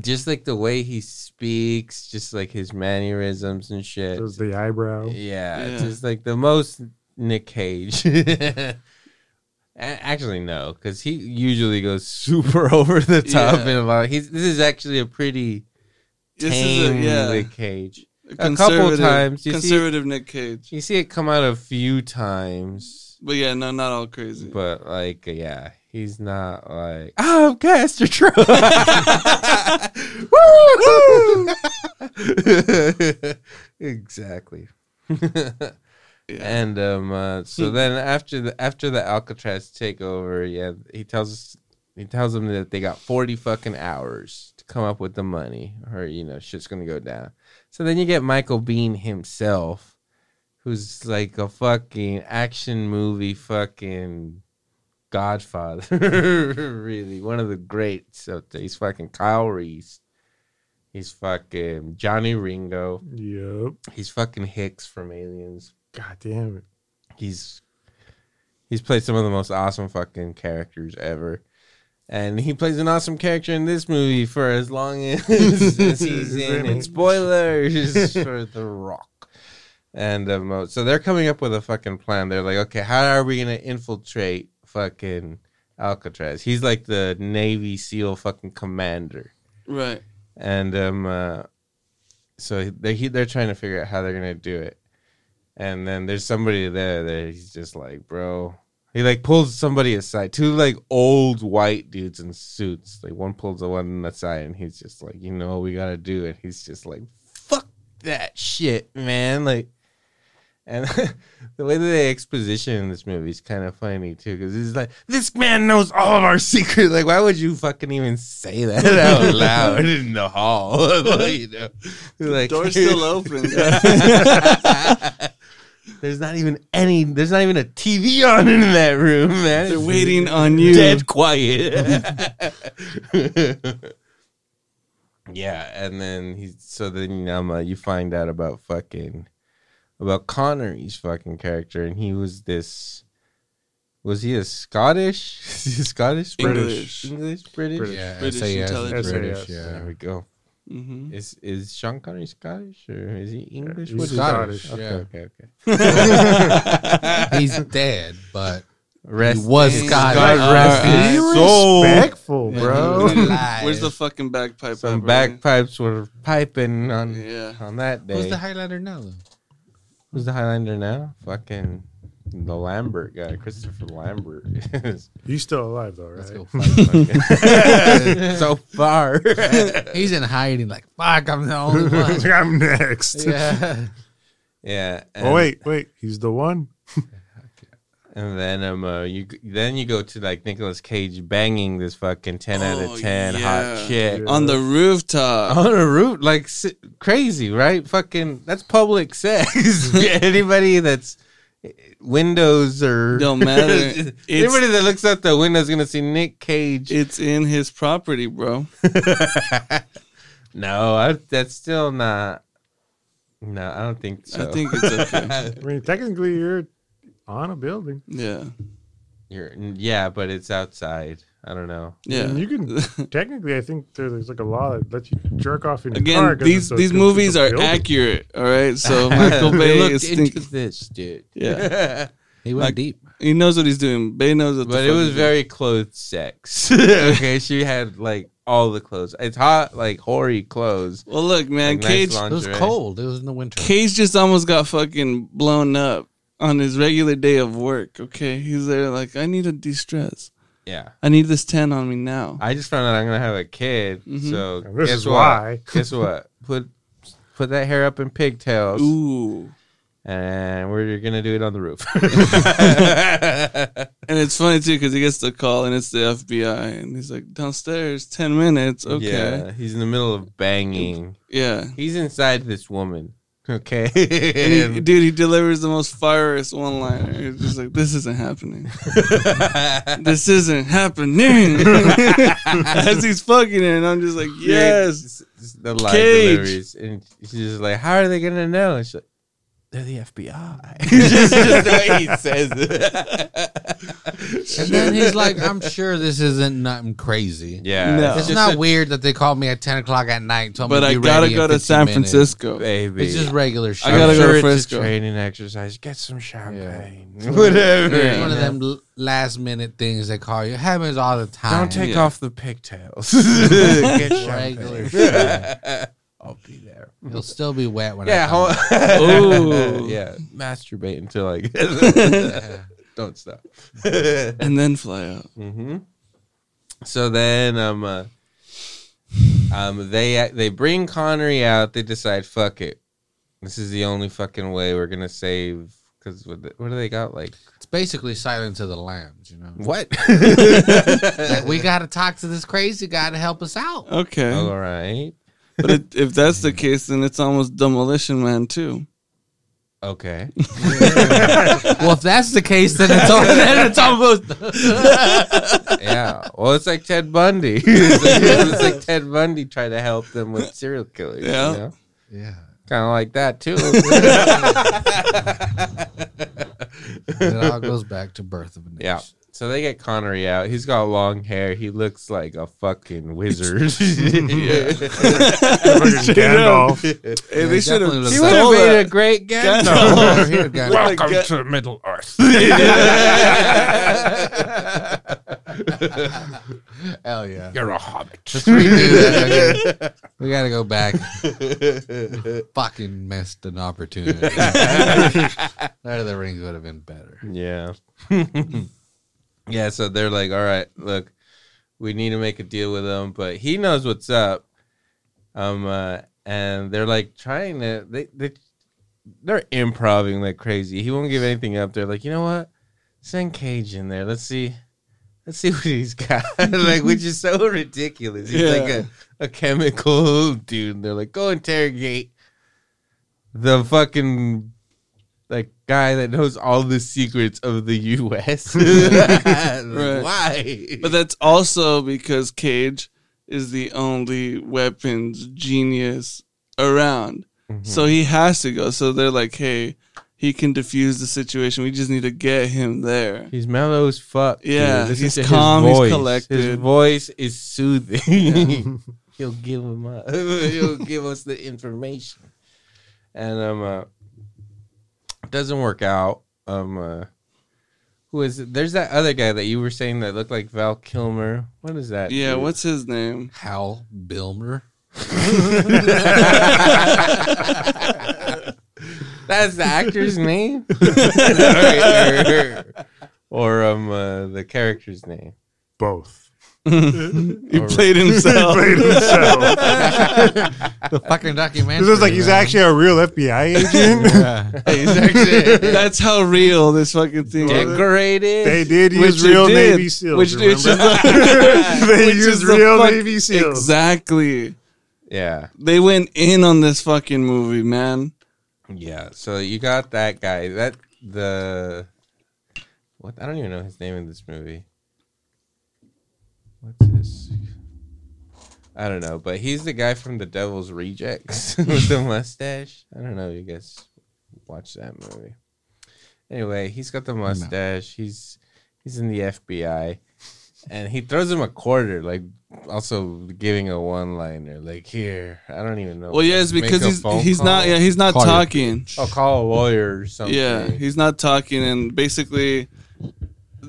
Just like the way he speaks, just like his mannerisms and shit. Does the eyebrow? Yeah, Yeah. just like the most Nick Cage. [laughs] Actually, no, because he usually goes super [laughs] over the top Yeah. in a lot. He's this is actually a pretty This tame is a yeah. Nick Cage. a couple times, you see- conservative Nick Cage. You see it come out a few times, But yeah, no, not all crazy. but like, yeah, he's not like I'm Castor Troy. exactly. yeah. And um, uh, so then after the after the Alcatraz takeover, yeah, he tells us he tells them that they got forty fucking hours to come up with the money, or you know, shit's gonna go down. So then you get Michael Biehn himself, who's like a fucking action movie fucking godfather, [laughs] really one of the greats out there. He's fucking Kyle Reese. He's fucking Johnny Ringo. Yep. He's fucking Hicks from Aliens God damn it. he's he's played some of the most awesome fucking characters ever. And he plays an awesome character in this movie for as long [laughs] as, as he's [laughs] in. And spoilers for The Rock. And um, uh, so they're coming up with a fucking plan. They're like, okay, how are we gonna infiltrate fucking Alcatraz? He's like the Navy SEAL fucking commander right. and um, uh, so they he, they're trying to figure out how they're gonna do it. And then there's somebody there that he's just like, bro. He like pulls somebody aside, two like old white dudes in suits. Like one pulls the one aside, and he's just like, you know, what we gotta do it. He's just like, fuck that shit, man. Like, and [laughs] the way that they exposition in this movie is kind of funny too, because it's like this man knows all of our secrets. Like, why would you fucking even say that [laughs] out loud in the hall? [laughs] Like, you know, like Door's still open. there's not even any. There's not even a TV on in that room, man. They're waiting on you. dead quiet. yeah, and then he's so then um, uh, you find out about fucking about Connery's fucking character, and he was this. Was he a Scottish? [laughs] Is he a Scottish? British. English, British. British. Yeah, British SAS, intelligence. British, yeah. There we go. hmm Is is Sean Connery Scottish or is he English? he's What is Scottish, Okay, yeah. okay, okay. [laughs] [laughs] He's dead, but Rest he was in- Scottish. God rest Alright. his soul. respectful, bro. Where's the fucking bagpipe? Some at, bagpipes were piping on Yeah. on that day. Who's the highlighter now? Though? Who's the Highlander now? Fucking the Lambert guy, Christopher Lambert. He's still alive though, Let's right? go fight. [laughs] [laughs] so far. [laughs] He's in hiding, like fuck. I'm the only one. I'm next. yeah. yeah. Oh, and, Oh wait, wait. He's the one. And then um, uh, you then you go to like Nicolas Cage banging this fucking ten out Oh, of ten yeah. hot chick. On the rooftop. [laughs] on a roof, like si- crazy right fucking that's public [laughs] sex [laughs] anybody that's windows or Don't matter. Anybody that looks out the window is gonna see nick cage It's in his property, bro. no I, that's still not no i don't think so I think it's okay. I mean, technically, you're on a building. Yeah. You're, yeah but it's outside i don't know Yeah. And you can [laughs] technically. I think there's like a law that lets you jerk off in your Again, car. 'cause these it's these movies are building. accurate. All right, so [laughs] Michael Bay looked is into think, this dude Yeah. [laughs] He went Like- deep. he knows what he's doing. Bay knows what. the but it was he's doing. very clothed sex okay she had like all the clothes. It's hot, like hoary clothes. Well, look, man, Like Cage. long- It was cold. It was in the winter. Cage just almost got fucking blown up on his regular day of work. Okay, he's there like, I need to de-stress. Yeah. I need this tan on me now. I just found out I'm gonna have a kid. Mhm. So this guess is what? why. Guess what? [laughs] Put put that hair up in pigtails, Ooh, and we're gonna do it on the roof. [laughs] [laughs] and it's funny too because he gets the call and it's the FBI, and he's like downstairs, ten minutes. Okay, Yeah, he's in the middle of banging. yeah. He's inside this woman. Okay. And he, [laughs] dude, he delivers the most fierest one liner. He's just like, "This isn't happening. [laughs] this isn't happening." [laughs] As he's fucking it, and I'm just like, "Yes." the line Cage. deliveries, and she's just like, "How are they gonna know?" And she's like, "They're the FBI." [laughs] just, just the way he says it. [laughs] And then he's like, I'm sure this isn't nothing crazy. "Yeah, No. It's just not a weird that they called me at 10 o'clock at night. Told But me I to be gotta go to 15 San minutes. Francisco. baby." It's just regular shit. I gotta I'm go to sure it's Frisco. training exercise. Get some champagne, [laughs] whatever. Yeah. One of them last minute things they call you. It happens all the time. Don't take Yeah. off the pigtails. Get Regular champagne. I'll be there. You'll still be wet when Yeah, I come how, [laughs] Ooh. yeah. Masturbate until I get. [laughs] [laughs] Don't stop. and then fly out. hmm So then, um, uh, um, they they bring Connery out. They decide, fuck it, this is the only fucking way we're gonna save. Because what, what do they got? Like It's basically Silence of the Lambs, you know. what? Like, we got to talk to this crazy guy to help us out. Okay, All right. But it, if that's the case, then it's almost Demolition Man too. Okay. Well, if that's the case, then it's, al- then it's almost. [laughs] Yeah. Well, it's like Ted Bundy. [laughs] it's, like, it's like Ted Bundy trying to help them with serial killers. Yeah. You know? yeah. Kind of like that too. [laughs] It all goes back to Birth of a Nation. yeah. So they get Connery out. He's got long hair. He looks like a fucking wizard. [laughs] [laughs] Fucking Gandalf. Hey, they he should have definitely he would have stole made a great Gandalf. Gandalf. [laughs] Or guy. Welcome Welcome to Middle Earth. Hell yeah. You're a hobbit. Just redo that. We got to go back. Fucking missed an opportunity. Lord of the Rings would have been better. Yeah. Yeah, so they're like, all right, look, we need to make a deal with him, but he knows what's up. Um uh, and they're like trying to they they they're improving like crazy. He won't give anything up. They're like, you know what? Send Cage in there. Let's see. Let's see [laughs] what he's got. [laughs] like, which is so ridiculous. He's like a, a chemical [laughs] dude. And they're like, go interrogate the fucking like guy that knows all the secrets of the U.S. [laughs] Right. Why? But that's also because Cage is the only weapons genius around. Mhm. So he has to go. So they're like, hey, he can defuse the situation. We just need to get him there. he's mellow as fuck. Yeah, Listen he's to his calm, he's collected. His voice is soothing. [laughs] He'll give him up. [laughs] He'll give us the information. And um, uh, it doesn't work out. Um, uh, who is it? There's that other guy that you were saying that looked like Val Kilmer. What is that? Yeah, dude? what's his name? Hal Bilmer. That's the actor's name, or, or, um uh, the character's name. Both. [laughs] he Or- played [laughs] himself. Played himself. [laughs] The fucking documentary. This is like he's man. actually a real FBI agent. Yeah. He's actually That's how real this fucking thing is. decorated. they did use they real did. Navy SEALs. Which- which is remember? the- they which is used the real fuck- Navy SEAls. Exactly. yeah, They went in on this fucking movie, man. yeah. So you got that guy. That the what? I don't even know his name in this movie. What's this? I don't know, but he's the guy from The Devil's Rejects [laughs] with the mustache. I don't know. You guys watch that movie? Anyway, he's got the mustache. He's he's in the FBI, and he throws him a quarter, like also giving a one liner, like here. I don't even know. Well, yeah, it's because a he's phone he's not yeah he's not Call talking. I'll oh, call a lawyer or something. Yeah, he's not talking, and basically,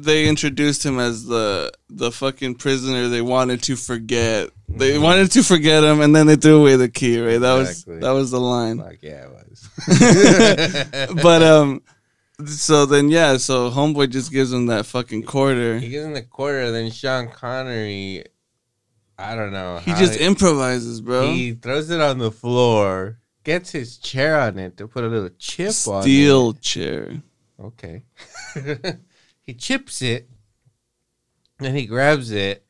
they introduced him as the the fucking prisoner they wanted to forget. They wanted to forget him, and then they threw away the key. Right? That Exactly. was that was the line. Like, yeah, it was. [laughs] but [laughs] um, so then yeah, so homeboy just gives him that fucking quarter. he gives him the quarter, then Sean Connery, I don't know. He just improvises, bro. He throws it on the floor, gets his chair on it to put a little chip on Steel chair. Okay. [laughs] he chips it, and he grabs it,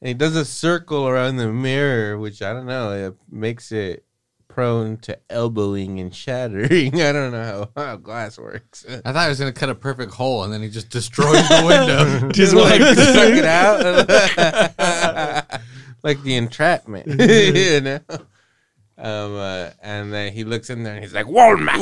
and he does a circle around the mirror, which I don't know, it makes it prone to elbowing and shattering. [laughs] I don't know how, how glass works. I thought he was gonna cut a perfect hole and then he just destroys the window. [laughs] [laughs] Just like suck it out, like the entrapment, you know. Um, uh, and then he looks in there and he's like, Womack.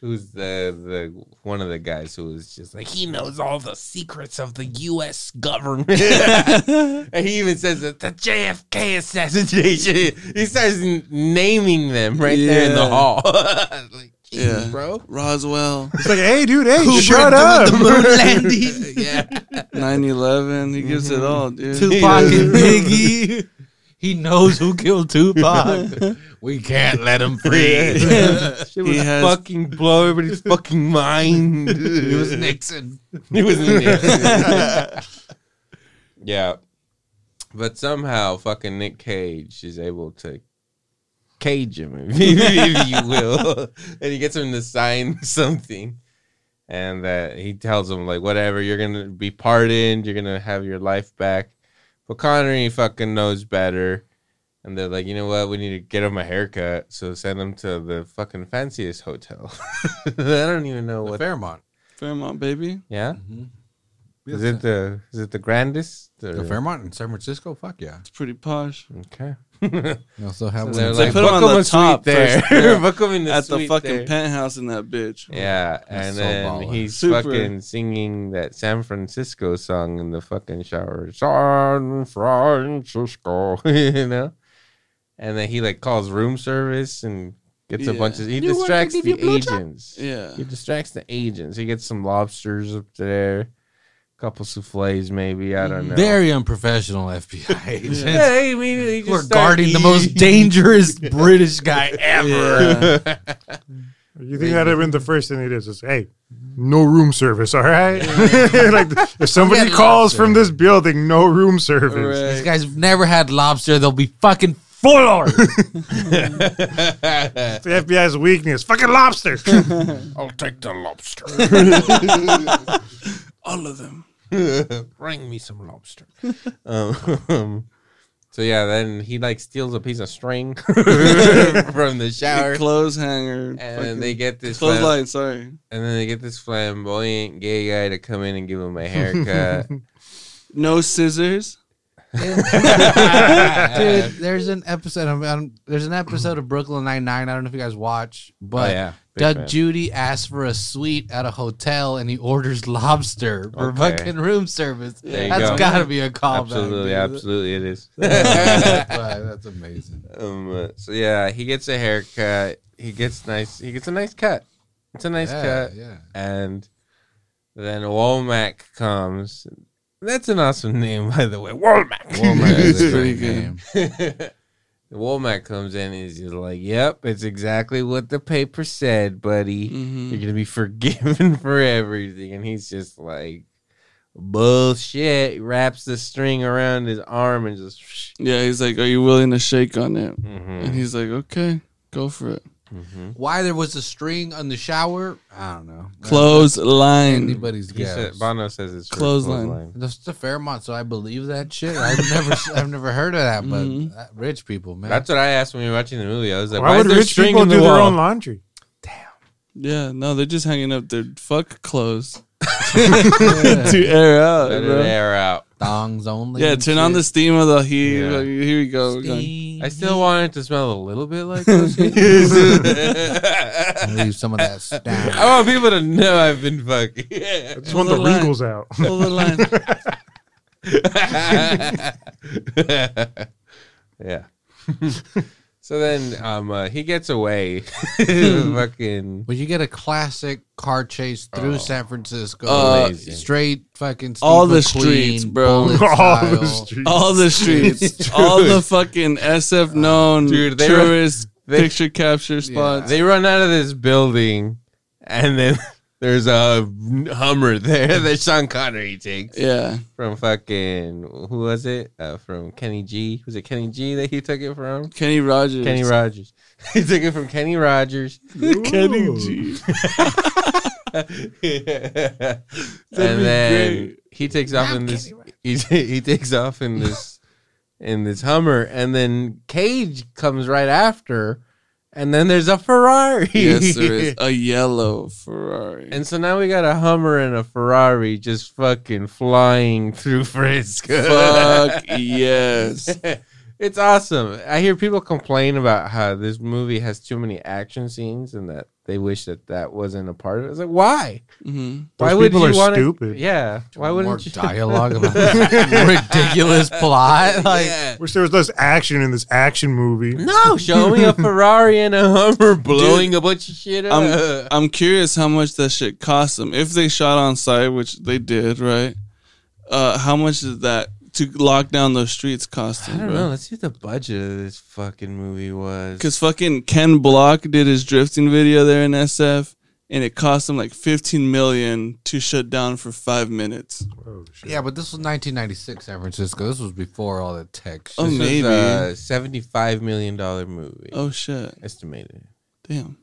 Who's the the one of the guys who was just like he knows all the secrets of the U.S. government, [laughs] [laughs] and he even says that the JFK assassination. He starts naming them right there in the hall. [laughs] like, Jesus, Yeah. bro. Roswell, It's like, hey, dude, hey, shut up. The moon landing. yeah. 9/11. He gives it mm-hmm. all, dude. Tupac and Biggie. He knows who killed Tupac. [laughs] we can't let him free. [laughs] Shit He was has- fucking blow everybody's fucking mind. [laughs] it was Nixon. He was Nixon. yeah. But somehow fucking Nick Cage is able to cage him, if, if you will. and he gets him to sign something. And that he tells him, like, whatever, you're going to be pardoned, you're going to have your life back. But Connery fucking knows better. And they're like, you know what? We need to get him a haircut. So send him to the fucking fanciest hotel. [laughs] I don't even know The what. Fairmont. Fairmont, baby. Yeah? Mhm. Is it the is it the grandest? The Fairmont in San Francisco? Fuck yeah. It's pretty posh. Okay. You also have So they're one. They like, put 'em book on the a top suite there. first, [laughs] yeah. book him in the At the fucking there. penthouse in that bitch. Yeah, That's and so then baller. he's Super. fucking singing that San Francisco song in the fucking shower. San Francisco, [laughs] you know. And then he like calls room service and gets a bunch of. He You distracts the give you agents. Yeah. He distracts the agents. He gets some lobsters up there, couple souffles maybe. I don't know. Very unprofessional FBI agents. [laughs] Yeah, I mean, he just We're start guarding the most [laughs] dangerous British guy ever. [laughs] You think that'd have been the first thing they did? Is hey, no room service, all right? like if somebody calls lobster. from this building, no room service. Right. These guys have never had lobster. They'll be fucking floored. It's the FBI's weakness. Fucking lobster. I'll take the lobster. All of them. [laughs] Bring me some lobster. um, [laughs] so yeah, then he like steals a piece of string [laughs] from the shower, Clothes hanger. and then they get this flam- clothesline. Sorry. and then they get this flamboyant gay guy to come in and give him a haircut. No scissors. [laughs] Dude, [laughs] there's an episode. Of, um, there's an episode of Brooklyn Nine Nine. I don't know if you guys watch, but oh yeah, big Doug fan. Judy asks for a suite at a hotel, and he orders lobster for Okay. fucking room service. There you That's go. got to be a callback. absolutely, dude. absolutely, it is. [laughs] that's, that's amazing. um, uh, so yeah, he gets a haircut. He gets nice. He gets a nice cut. It's a nice yeah, cut. yeah. and then Womack comes. That's an awesome name, by the way. Womack. Womack is a [laughs] pretty great good. name. [laughs] Womack comes in and he's just like, "Yep, it's exactly what the paper said, buddy. Mhm. You're gonna be [laughs] forgiven for everything." And he's just like, "Bullshit." He wraps the string around his arm and just. Yeah, he's like, "Are you willing to shake on it?" And Mhm, he's like, "Okay, go for it." Mhm. Why there was a string on the shower? I don't know. Clothesline. Anybody's He said, guess. Bono says it's for Clothesline. That's the Fairmont, so I believe that shit. I've never, [laughs] I've never heard of that, but Mhm. uh, rich people, man. That's what I asked when we were watching the movie. I was like, Why, "Why, would is there rich string people in do the their wall?" own laundry? Damn. Yeah, no, they're just hanging up their fuck clothes [laughs] [laughs] to air out, Let it bro. air out. thongs only. Yeah, and turn on the shit. steam of the heat. Yeah. Like, here we go. We're going- Steam. I still want it to smell a little bit like [laughs] pussy. [laughs] leave some of that [laughs] I want people to know I've been fucking. I just want the Pull the line. Regals out. Pull the line. yeah. So then, um, uh, he gets away. [laughs] fucking. But you get a classic car chase through San Francisco, Uh, Amazing. straight fucking Steve all the McQueen, streets, bro. bullet [laughs] All the style. streets. All the streets, [laughs] all the fucking SF known Dude, they tourist they- picture capture spots. They run out of this building, and then there's a Hummer there [laughs] that Sean Connery takes Yeah, from fucking who was it? Uh, from Kenny G. Was it Kenny G that he took it from? Kenny Rogers. Kenny Rogers. [laughs] he took it from Kenny Rogers. [laughs] Kenny Ooh. G. and be then great. he takes off in this. He, he takes off in this in this Hummer, and then Cage comes right after, and then there's a Ferrari. Yes, there is [laughs] a yellow Ferrari. And so now we got a Hummer and a Ferrari just fucking flying through [laughs] Frisco. Fuck [laughs] yes. it's awesome. I hear people complain about how this movie has too many action scenes and that they wish that that wasn't a part of it. It's like, why? hmm why Those would people you are want stupid. Yeah. Why wouldn't More you? dialogue about [laughs] ridiculous plot? [laughs] Like, Yeah. Wish there was less action in this action movie. No, [laughs] show me a Ferrari and a Hummer blowing a bunch of shit up. I'm I'm curious how much that shit cost them. If they shot on site, which they did, right? Uh, how much did that to lock down those streets cost I them? don't know. Let's see what the budget of this fucking movie was. Because fucking Ken Block did his drifting video there in SF, and it cost him like 15 million to shut down for five minutes. Oh, shit. yeah, but this was 1996 San Francisco. This was before all the tech. shit. Oh, This was maybe. a seventy-five million dollar movie. Oh shit! estimated, Damn,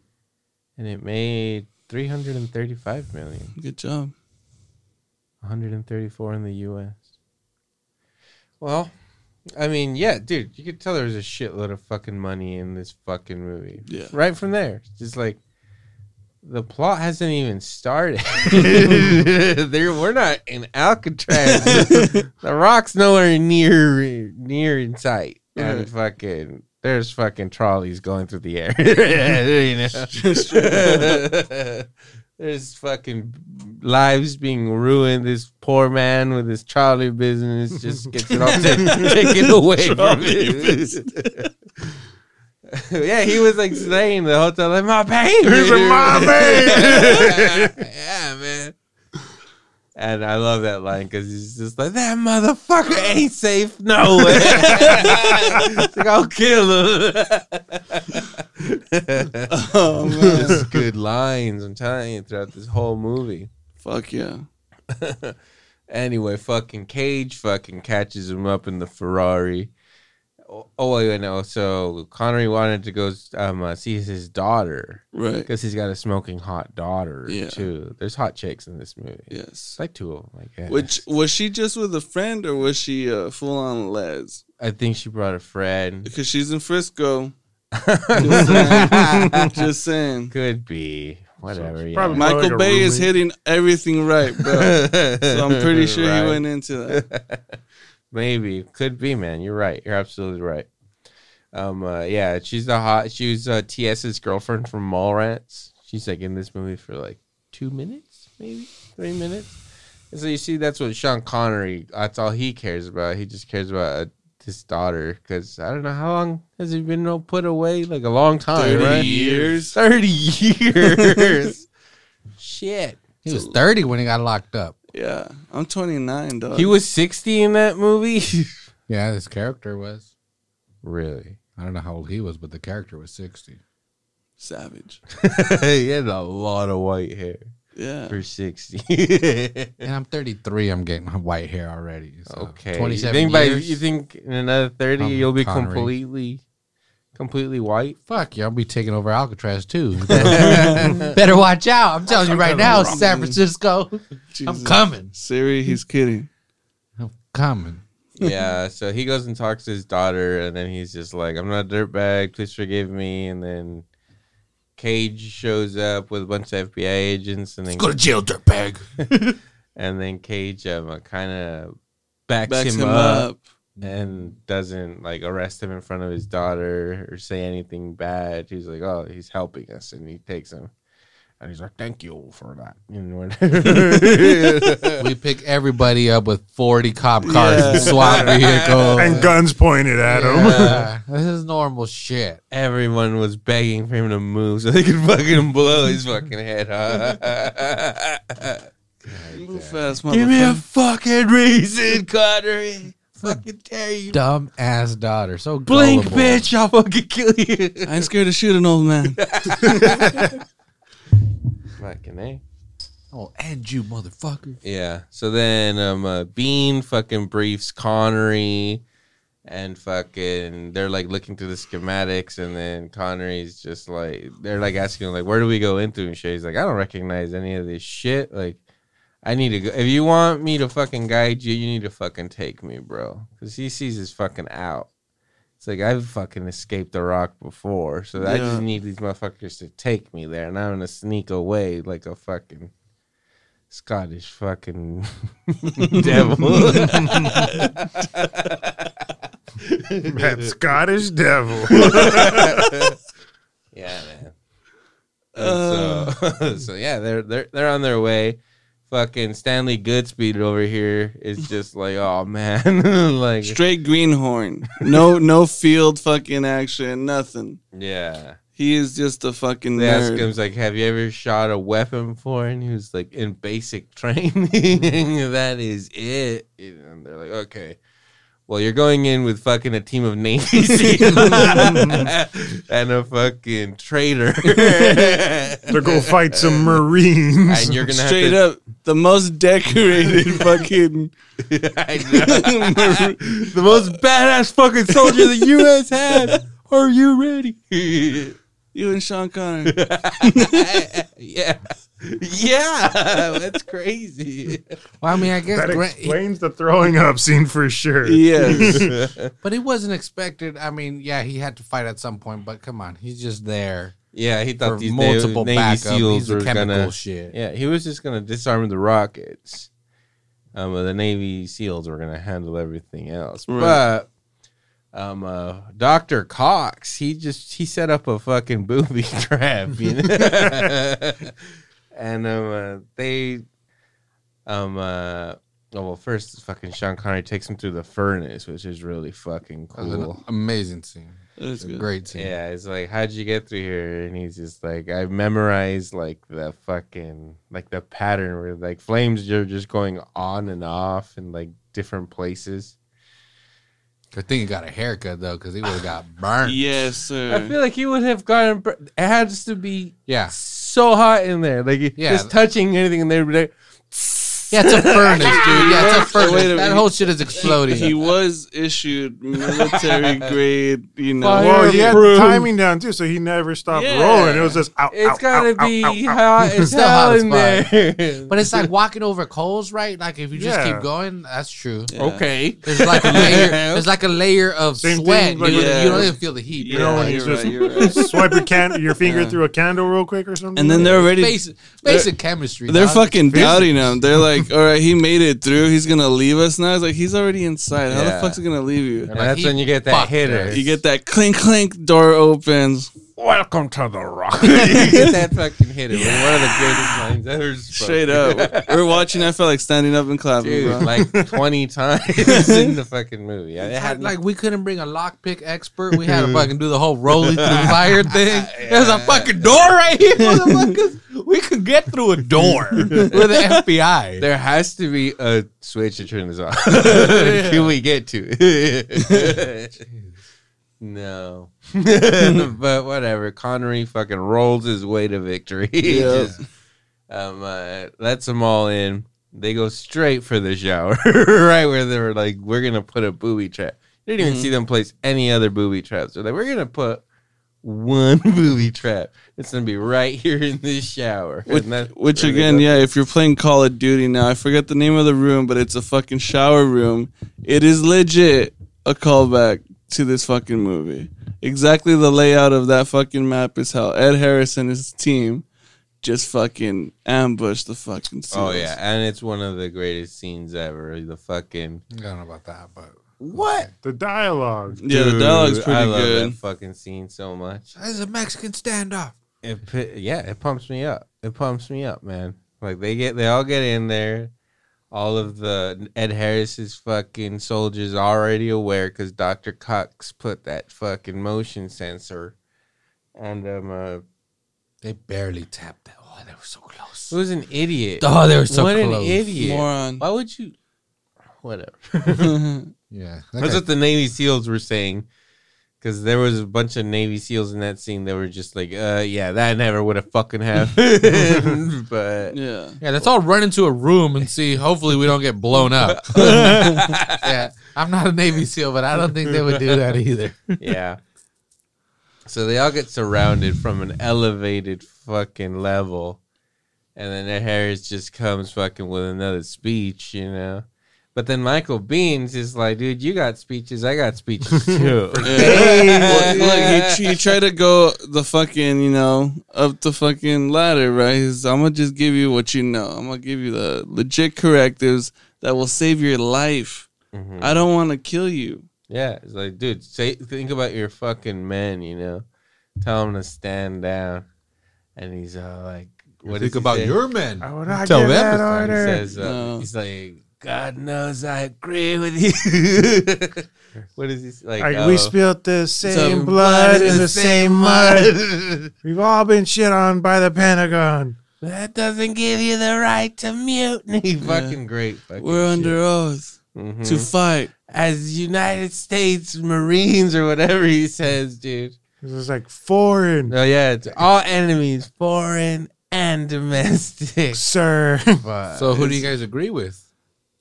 and it made three hundred and thirty-five million. good job. 134 in the U.S. Well, I mean, yeah, dude, you could tell there was a shitload of fucking money in this fucking movie. Yeah. right from there, just like the plot hasn't even started. [laughs] there, we're not in Alcatraz. [laughs] the Rock's nowhere near near in sight, and Right. fucking. There's fucking trolleys going through the air. [laughs] you know? There's fucking lives being ruined. This poor man with his trolley business just [laughs] gets it all ta- taken away from him. [laughs] yeah, he was like saying the whole time, like, my baby. He's like, "My [laughs] baby." yeah, man. And I love that line because he's just like, that motherfucker ain't safe nowhere. it's like, I'll kill him. Oh man, Just good lines, I'm telling you, throughout this whole movie. Fuck yeah! [laughs] Anyway, fucking Cage fucking catches him up in the Ferrari. Oh, oh wait, no. So Connery wanted to go um, uh, see his daughter Right? because he's got a smoking hot daughter Yeah. too. There's hot chicks in this movie. Yes. It's like two of them. I guess. Which was she just with a friend or was she uh, full on les? I think she brought a friend. Because she's in Frisco. [laughs] Just saying. Just saying. Could be whatever. So, yeah. probably Michael like a Bay is hitting everything right, bro. so I'm pretty [laughs] sure Right. he went into that. [laughs] Maybe could be, man. You're right. You're absolutely right. Um, uh, yeah, she's the hot. She was uh, TS's girlfriend from Mallrats. She's like in this movie for like two minutes, maybe three minutes. And so you see, that's what Sean Connery. That's all he cares about. He just cares about uh, his daughter because I don't know how long has he been uh, put away. Like a long time, 30 right? years. Thirty years. [laughs] Shit. he was 30 when he got locked up. Yeah. I'm 29, dog. He was sixty in that movie. [laughs] Yeah, his character was. really? I don't know how old he was, but the character was 60. savage. [laughs] he had a lot of white hair Yeah. for 60. And I'm 33. I'm getting white hair already. So okay. 27 you think by years. you think in another 30 Um, you'll be Connery. completely completely white? Fuck, yeah, I'll be taking over Alcatraz too. [laughs] [laughs] Better watch out. I'm telling you right now, San Francisco. I'm coming. Siri, he's kidding. I'm coming. yeah, so he goes and talks to his daughter and then he's just like, "I'm not a dirtbag, please forgive me." And then Cage shows up with a bunch of FBI agents and then go to jail, dirtbag. [laughs] and then Cage um, kind of backs, Backs him, him up. up. and doesn't like arrest him in front of his daughter or say anything bad. He's like, "Oh, he's helping us," and he takes him. And he's like, "Thank you for that." You know, [laughs] we pick everybody up with 40 cop cars and SWAT vehicles. and guns pointed at him. [laughs] This is normal shit. everyone was begging for him to move so they could fucking blow his [laughs] fucking head off. Move fast, Give me a fucking reason, Connery. Fucking tear you. Dumb ass daughter. So Blink, gullible. bitch! I'll fucking kill you. I ain't scared to shoot an old man. Fucking a. Oh, and you motherfucker. Yeah. So then, um, uh, Biehn fucking briefs Connery, and fucking they're like looking through the schematics, and then Connery's just like they're like asking him like, "Where do we go into?" And shit. He's like, "I don't recognize any of this shit. Like, I need to go. If you want me to fucking guide you, you need to fucking take me, bro, because he sees his fucking out." It's like I've fucking escaped the rock before, so I just need these motherfuckers to take me there, and I'm gonna sneak away like a fucking Scottish fucking [laughs] devil. [laughs] that Scottish devil. [laughs] yeah, man. Uh. And so, so yeah, they're they're they're on their way. Fucking Stanley Goodspeed over here is just like, oh man, [laughs] like Straight greenhorn. No, no field fucking action. Nothing. yeah. He is just a fucking They ask him, like, have you ever shot a weapon before? And he was like, in basic [laughs] training, [laughs] that is it. And they're like, okay. Well, you're going in with fucking a team of Navy SEALs [laughs] and a fucking traitor. [laughs] They're going to go fight some Marines. and you're gonna Straight have up, the most decorated [laughs] fucking. I know. the most badass fucking soldier the U.S. had. Are you ready? You and Sean Connery. yeah, [laughs] yeah, that's crazy. Well, I mean, I guess that Grant, he- explains the throwing up scene for sure. yes. [laughs] but he wasn't expected. I mean, yeah, he had to fight at some point, but come on, he's just there Yeah, he thought these multiple Navy backup. SEAls were chemical gonna. shit. Yeah, he was just gonna disarm the rockets. Um, the Navy SEAls were gonna handle everything else, Right. but um, uh, Doctor Cox, he just he set up a fucking booby [laughs] trap, you know? And um, uh, they, um, uh. Oh, well, first, fucking Sean Connery takes him through the furnace, which is really fucking That was an cool. amazing scene. It's a good. great scene. Yeah, it's like, how'd you get through here? And he's just like, I memorized like the fucking like the pattern where like flames are just going on and off in like different places. Good thing he got a haircut though, because he would have got burnt. [laughs] Yes, I feel like he would have gotten. bur- It has to be Yeah. So hot in there, like Yeah. just touching anything, and they'd be like, Yeah, it's a [laughs] furnace, dude. Yeah, it's a furnace. Wait a minute. That whole shit is exploding. He was issued military [laughs] grade, you know. Fire. Well, he had the Proof. timing down too, so he never stopped Yeah. rolling. It was just out. "It's out, gotta out, be hot [laughs] as Still hell as in fuck. there." but it's like walking over coals, right? Like if you just Yeah. keep going, that's true. Yeah. okay, There's like a layer. There's like a layer of Same thing, sweat. like you, with- you don't even feel the heat. You know when you you're just right, you're right. swipe your can your finger Yeah. through a candle real quick or something. And then they're already basic, basic chemistry. They're dog. fucking doubting him. They're like, "All right, he made it through. He's gonna leave us now." It's like he's already inside. How Yeah. the fuck's he gonna leave you? and Like, that's when you get that fucked hitter. You get that clink clink door opens. Welcome to the rock. [laughs] you [laughs] get that [laughs] fucking hitter. One of the greatest lines ever. spoken. Straight up. We're watching. I felt like standing up and clapping, Dude, bro. like 20 times in the fucking movie. Yeah, it had like we couldn't bring a lockpick expert. We had to fucking do the whole rolling through fire thing. There's a fucking door right here, motherfuckers. We could get through a door. We're the FBI. there has to be a switch to turn this off. Can we get to it? No. [laughs] [laughs] but whatever. Connery fucking rolls his way to victory. [laughs] He Yeah. just, um, uh, lets them all in. They go straight for the shower, right where they were like, "We're gonna put a booby trap." They didn't even Mhm. see them place any other booby traps. They're like, "We're gonna put one booby trap. It's gonna be right here in this shower." Which, which again, yeah, if you're playing Call of Duty now, I forget the name of the room, but it's a fucking shower room. It is legit a callback to this fucking movie. Exactly the layout of that fucking map is how Ed Harris and his team just fucking ambushed the fucking Oh yeah, and it's one of the greatest scenes ever. The fucking I don't know about that, but what? the dialogue. Yeah, the Dude, dialogue's pretty I love good. that fucking scene so much. there's a Mexican standoff. It yeah, it pumps me up. It pumps me up, man. Like they get, they all get in there. All of the Ed Harris's fucking soldiers already aware because Doctor Cox put that fucking motion sensor, and um, uh, They barely tapped that. Oh, they were so close. it was an idiot. Oh, they were so what close. What an idiot! Moron. Why would you? Whatever. [laughs] [laughs] Yeah, that That's what the Navy SEAls were saying. Because there was a bunch of Navy SEAls in that scene that were just like, uh, yeah, that never would have fucking happened. [laughs] but yeah. yeah, let's all run into a room and see. Hopefully, we don't get blown up. [laughs] yeah, I'm not a Navy SEAL, but I don't think they would do that either. yeah. So they all get surrounded from an elevated fucking level. And then Ed Harris just comes fucking with another speech, you know? But then Michael Biehn's is like, dude, you got speeches, I got speeches [laughs] too. Well, look, he, [laughs] he tried to go the fucking, you know, up the fucking ladder, right? He's, I'm gonna just give you what you know. I'm gonna give you the legit correctives that will save your life. Mhm. I don't want to kill you. Yeah, it's like, dude, say think about your fucking men, you know. Tell them to stand down, and he's uh, like, "What think does he about say? your men. I would not Tell give them that to He says, uh, No. he's like, God knows I agree with you. [laughs] what is he s- like? Like, oh, we spilled the same Some blood in the same mud. [laughs] [laughs] We've all been shit on by the Pentagon. that doesn't give you the right to mutiny. Fucking great. Fucking We're under oath Mhm. to fight. as United States Marines or whatever he says, dude. This is like foreign, Oh yeah, it's all enemies, foreign and domestic. sir. But So, who do you guys agree with?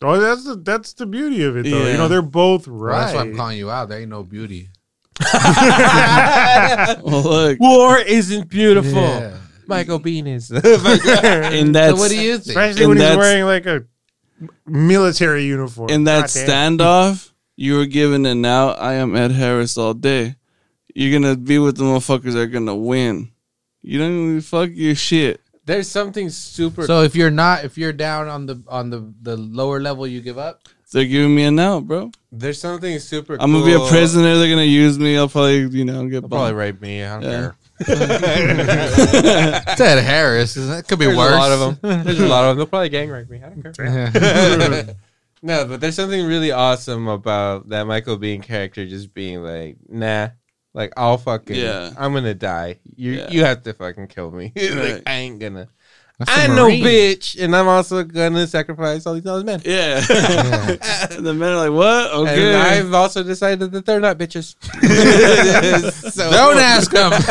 Oh, that's the that's the beauty of it, though. Yeah. You know, they're both Well, right. that's why I'm calling you out. There ain't no beauty. [laughs] Well, look, War isn't beautiful. Yeah. Michael Biehn is. [laughs] in [laughs] that So, what do you think? Especially And when he's wearing like a military uniform. in that Goddamn. standoff, you were given a now. I am Ed Harris all day. You're gonna be with the motherfuckers that are gonna win. You don't even fuck your shit. There's something super. So if you're not, if you're down on the on the the lower level, you give up. They're giving me a now, bro. there's something super. I'm gonna be a prisoner. They're gonna use me. I'll probably, you know, get They'll probably bumped. rape me. I don't Yeah. care. [laughs] [laughs] Ted Harris, that could be There's worse. a lot of them. [laughs] There's a lot of them. They'll probably gang rape me. I don't care. no, but there's something really awesome about that Michael Biehn character just being like, nah, like I'll fucking, Yeah. I'm gonna die. You Yeah. you have to fucking kill me. [laughs] like Right. I ain't gonna. That's a I'm no bitch, and I'm also gonna sacrifice all these other men. Yeah. [laughs] and the men are like, what? Okay. And I've also decided that they're not bitches. [laughs] so, Don't ask them. [laughs]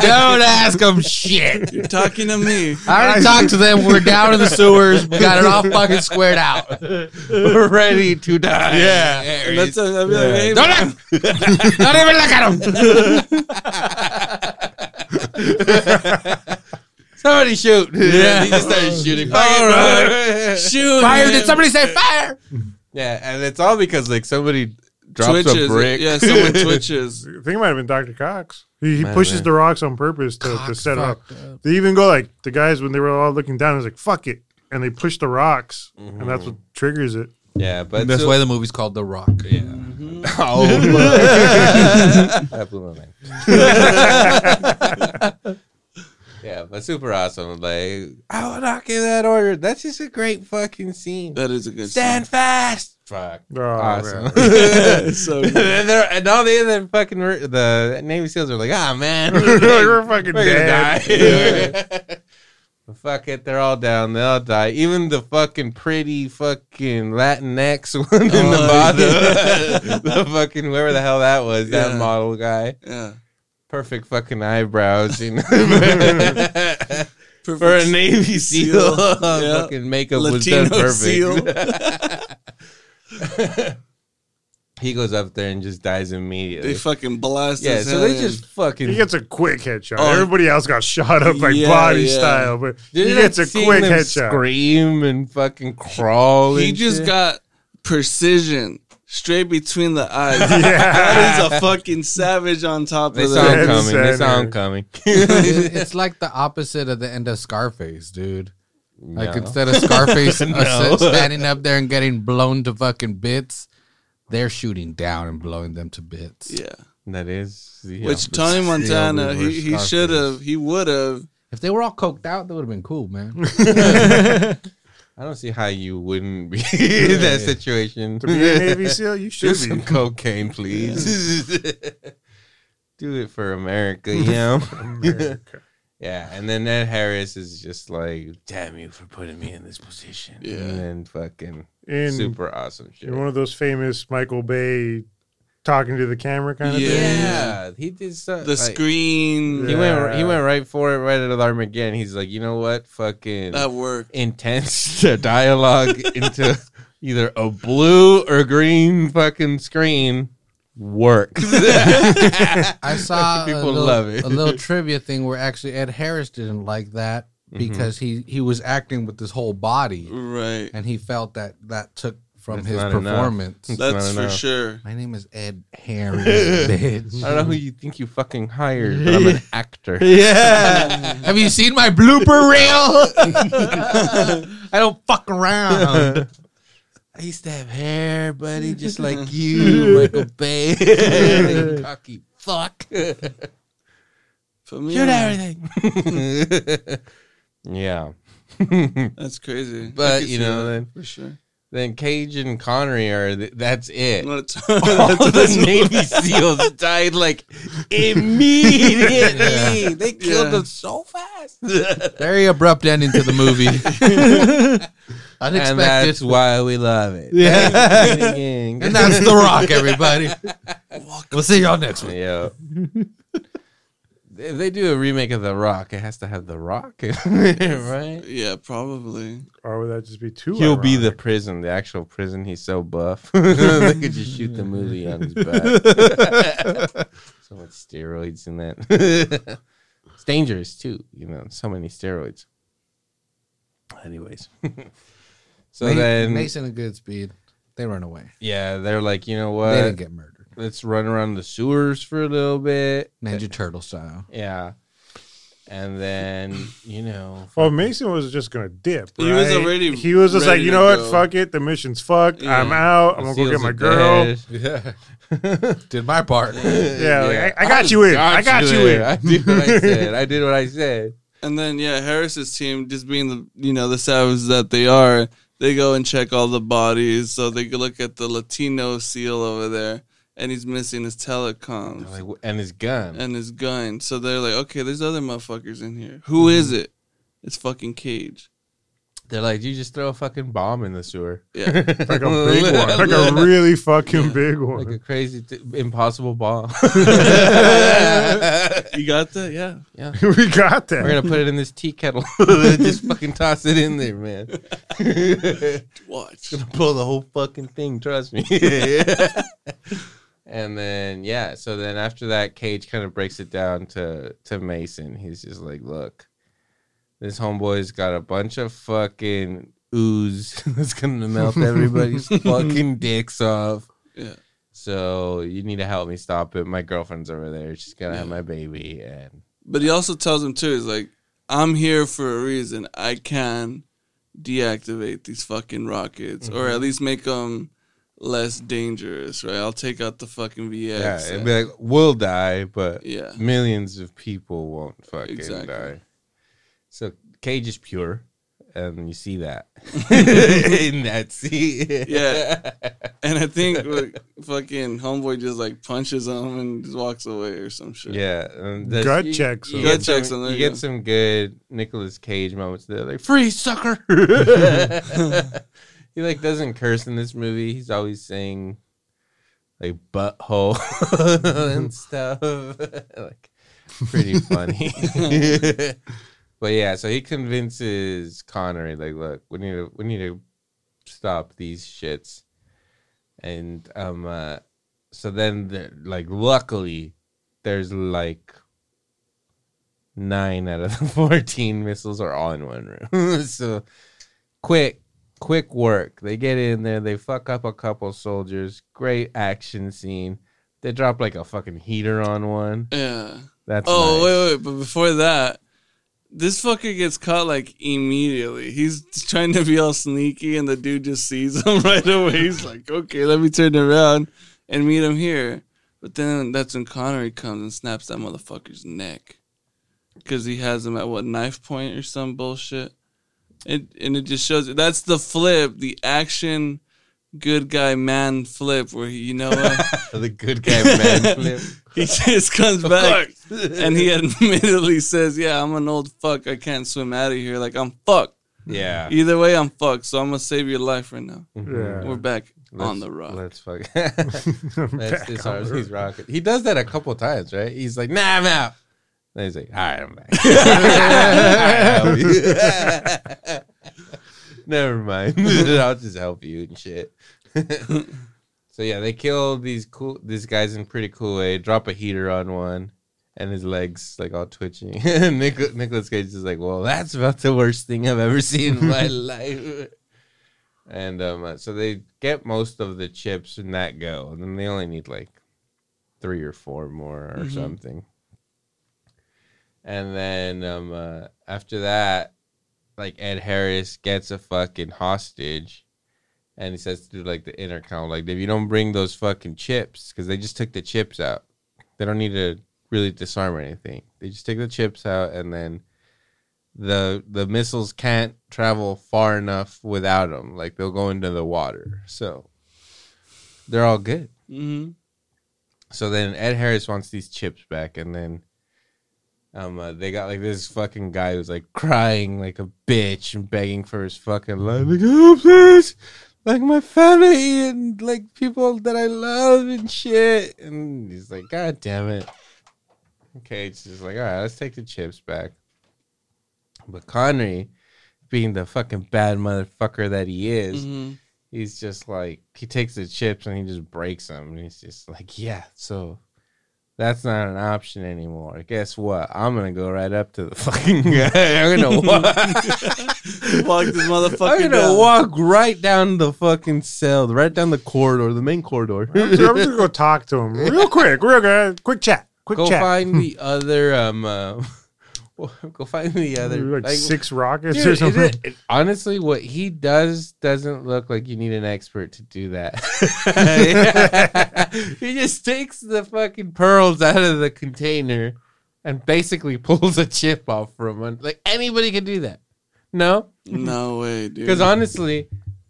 Don't ask them shit. You're talking to me. I already talked to them. We're down in the sewers. We got it all fucking squared out. We're ready to die. Yeah. And that's a, I'll like, hey, Don't look. Don't even look at them. Somebody shoot. [laughs] Yeah. he just started shooting. All right. Fire. [laughs] shoot. Fire! him. Did somebody say fire? Yeah, and it's all because like somebody drops twitches? a brick. Yeah, someone [laughs] twitches. I think it might have been Dr. Cox. He, he Might pushes been. the rocks on purpose to, to Cox set up. fucked up. They even go like the guys when they were all looking down. It's like fuck it, and they push the rocks, and that's what triggers it. yeah, but That's so- why the movie's called The Rock. Yeah. Mm-hmm. Oh, that blew my mind. Yeah, but super awesome. Like, I would not give that order. That's just a great fucking scene. That is a good Stand fast. Fuck. Oh, awesome. [laughs] so [laughs] [laughs] and, they're, and all the other fucking the Navy SEAls are like, ah man, We're fucking We're dead. die. Fuck it, they're all down. They all die. Even the fucking pretty fucking Latinx one in the Oh, bottom. the fucking whoever the hell that was, that model guy. yeah. Perfect fucking eyebrows, you know. [laughs] [laughs] For a Navy SEAL, seal. [laughs] Yeah. fucking makeup Latino was done seal. perfect. he goes up there and just dies immediately. They fucking blast. yeah, his so they head just fucking He gets a quick headshot. Oh. Everybody else got shot up like Yeah, body yeah. style, but Did he gets not a quick headshot. Scream and fucking crawl. He and just shit? got precision straight between the eyes. [laughs] Yeah. that is a fucking savage on top They of saw him that. Dead coming. They saw coming. [laughs] It- it's like the opposite of the end of Scarface, dude. Like No. instead of Scarface [laughs] No. standing up there and getting blown to fucking bits, they're shooting down and blowing them to bits. Yeah. That is, the Which opposite. Tony Montana, he, he should have, he would have. If they were all coked out, that would have been cool, man. I don't see how you wouldn't be [laughs] in that situation. To be a Navy [laughs] SEAL, you should Just be. some cocaine, please. [laughs] Do it for America, you know? America. yeah, and then Ed Harris is just like, damn you for putting me in this position. Yeah. And then fucking In, super awesome shit. in one of those famous Michael Bay talking to the camera kind of Yeah. thing. Yeah, he did stuff. The like, screen, He went. He went right for it, right at arm again. He's like, you know what, fucking that worked. intense [laughs] dialogue into either a blue or green fucking screen works. [laughs] [laughs] I saw People a little, love it. a little trivia thing where actually Ed Harris didn't like that mm-hmm. because he he was acting with his whole body Right. and he felt that that took from That's his not enough. performance. It's That's for enough. sure. My name is Ed Harris, bitch. [laughs] I don't know who you think you fucking hired, but I'm an [laughs] actor. Yeah. Have you seen my blooper reel? [laughs] I don't fuck around. I used to have hair, buddy, just like you, Michael Bay. Cocky fuck. For me, Shoot everything. yeah. that's crazy. I But could you see know, that, then for sure. Then Cage and Connery are th- that's it. That's- [laughs] All the Navy SEAls [laughs] died like [laughs] immediately. They killed Yeah. them so fast. Very abrupt ending to the movie. and Unexpected. that's why we love it. Yeah. Thank you again. And that's The Rock, everybody. We'll see y'all next week. Yeah. If they do a remake of The Rock, it has to have The Rock, in [laughs] it, right? yeah, probably. Or would that just be too? He'll be the prison, the actual prison. He's so buff. [laughs] [laughs] they could just shoot the movie on his back. so much steroids in that. it's dangerous too, you know, so many steroids. Anyways. so Ma- then Mason and Goodspeed, they run away. yeah, they're like, you know what? they didn't get murdered. Let's run around the sewers for a little bit. Ninja Turtle style. Yeah. And then, you know, Well, Mason was just gonna dip. He was already He was just like, you know what? go. Fuck it. The mission's fucked. Yeah. I'm out. I'm gonna go get my girl. dead. [laughs] Yeah. Did my part. [laughs] Yeah, like, I, I got you in. I got you there. in. I did what I [laughs] said. I did what I said. And then yeah, Harris's team, just being the you know the savages that they are, they go and check all the bodies. So they go look at the Latino seal over there, and he's missing his telecoms Like, and his gun. and his gun. So they're like, okay, there's other motherfuckers in here. Who mm-hmm. is it? It's fucking Cage. They're like, you just throw a fucking bomb in the sewer. Yeah, [laughs] Like a big one. Like a really fucking big one. Like a one. crazy, t- impossible bomb. [laughs] [laughs] you got that? Yeah. yeah. we got that. We're gonna put it in this tea kettle. just fucking toss it in there, man. Watch. We're going to pull the whole fucking thing. Trust me. And then yeah, so then after that, Cage kind of breaks it down to to Mason. He's just like, look, this homeboy's got a bunch of fucking ooze [laughs] that's gonna melt everybody's [laughs] fucking dicks off. Yeah. So you need to help me stop it. My girlfriend's over there. She's gonna have my baby, and But he also tells him too, he's like, I'm here for a reason. I can deactivate these fucking rockets, or Mm-hmm. at least make them less dangerous, right? I'll take out the fucking VX. yeah, it'd be like we'll die, but Yeah. millions of people won't fucking Exactly. die. So Cage is pure, and you see that [laughs] [laughs] in that scene. Yeah. [laughs] And I think like, fucking homeboy just like punches him and just walks away or some shit. yeah. and Gut you- checks You him. Gut checks some, him, there you you get some good Nicolas Cage moments there, like free sucker. He like doesn't curse in this movie. He's always saying like butthole [laughs] and [laughs] stuff. [laughs] like pretty funny. but yeah, so he convinces Connery like, look, we need to we need to stop these shits. And um uh so then the, like luckily there's like nine out of the 14 missiles are all in one room. so quick quick work. They get in there, they fuck up a couple soldiers. Great action scene. They drop like a fucking heater on one. Yeah. That's Oh, nice. wait, wait. But before that, this fucker gets caught like immediately. He's trying to be all sneaky, and the dude just sees him [laughs] right away. He's like, okay, let me turn around and meet him here. But then that's when Connery comes and snaps that motherfucker's neck. Because he has him at what, knife point or some bullshit? It, and it just shows that's the flip, the action good guy man flip where he, you know what? [laughs] the good guy man [laughs] flip. he just comes back [laughs] and he admittedly says, Yeah, I'm an old fuck. I can't swim out of here. Like, I'm fucked. Yeah. Either way, I'm fucked. So I'm going to save your life right now. Mm-hmm. Yeah. We're back on Let's- the rock. Let's fuck. Back That's this on ours. the He's rocking. He does that a couple times, right? He's like, "Nah, I'm out." He's like, "All right, I'm back." All right, I'll help you. Never mind. [laughs] I'll just help you and shit. [laughs] so yeah, they kill these cool these guys in pretty cool way. Drop a heater on one, and his legs like all twitching. [laughs] Nic- Nicolas Cage is like, "Well, that's about the worst thing I've ever seen in my life." And um, uh, so they get most of the chips in that go, and then they only need like three or four more or Mhm. something. And then um, uh, after that, like Ed Harris gets a fucking hostage, and he says to like the intercom, like if you don't bring those fucking chips, because they just took the chips out, they don't need to really disarm or anything. They just take the chips out, and then the the missiles can't travel far enough without them. Like they'll go into the water, so they're all good. hmm So then Ed Harris wants these chips back, and then um uh, they got like this fucking guy who's like crying like a bitch and begging for his fucking life, like oh please, like my family and like people that I love and shit. And he's like, God damn it. Okay, it's just like, all right, let's take the chips back. But Connery, being the fucking bad motherfucker that he is, hmm he's just like he takes the chips and he just breaks them and he's just like yeah so that's not an option anymore. Guess what? I'm gonna go right up to the [laughs] fucking guy. I'm gonna walk. [laughs] Walk this motherfucker i'm gonna down. walk right down the fucking cell right down the corridor the main corridor. I'm just, I'm just gonna go talk to him real quick, real good, quick chat, quick go chat. Go find the [laughs] other um uh, [laughs] go find the other like, like, six rockets Dude, or something. it- [laughs] it- honestly, what he does doesn't look like you need an expert to do that. [laughs] he just takes the fucking pearls out of the container and basically pulls a chip off from one. Like anybody could do that. No, No way, dude. because honestly,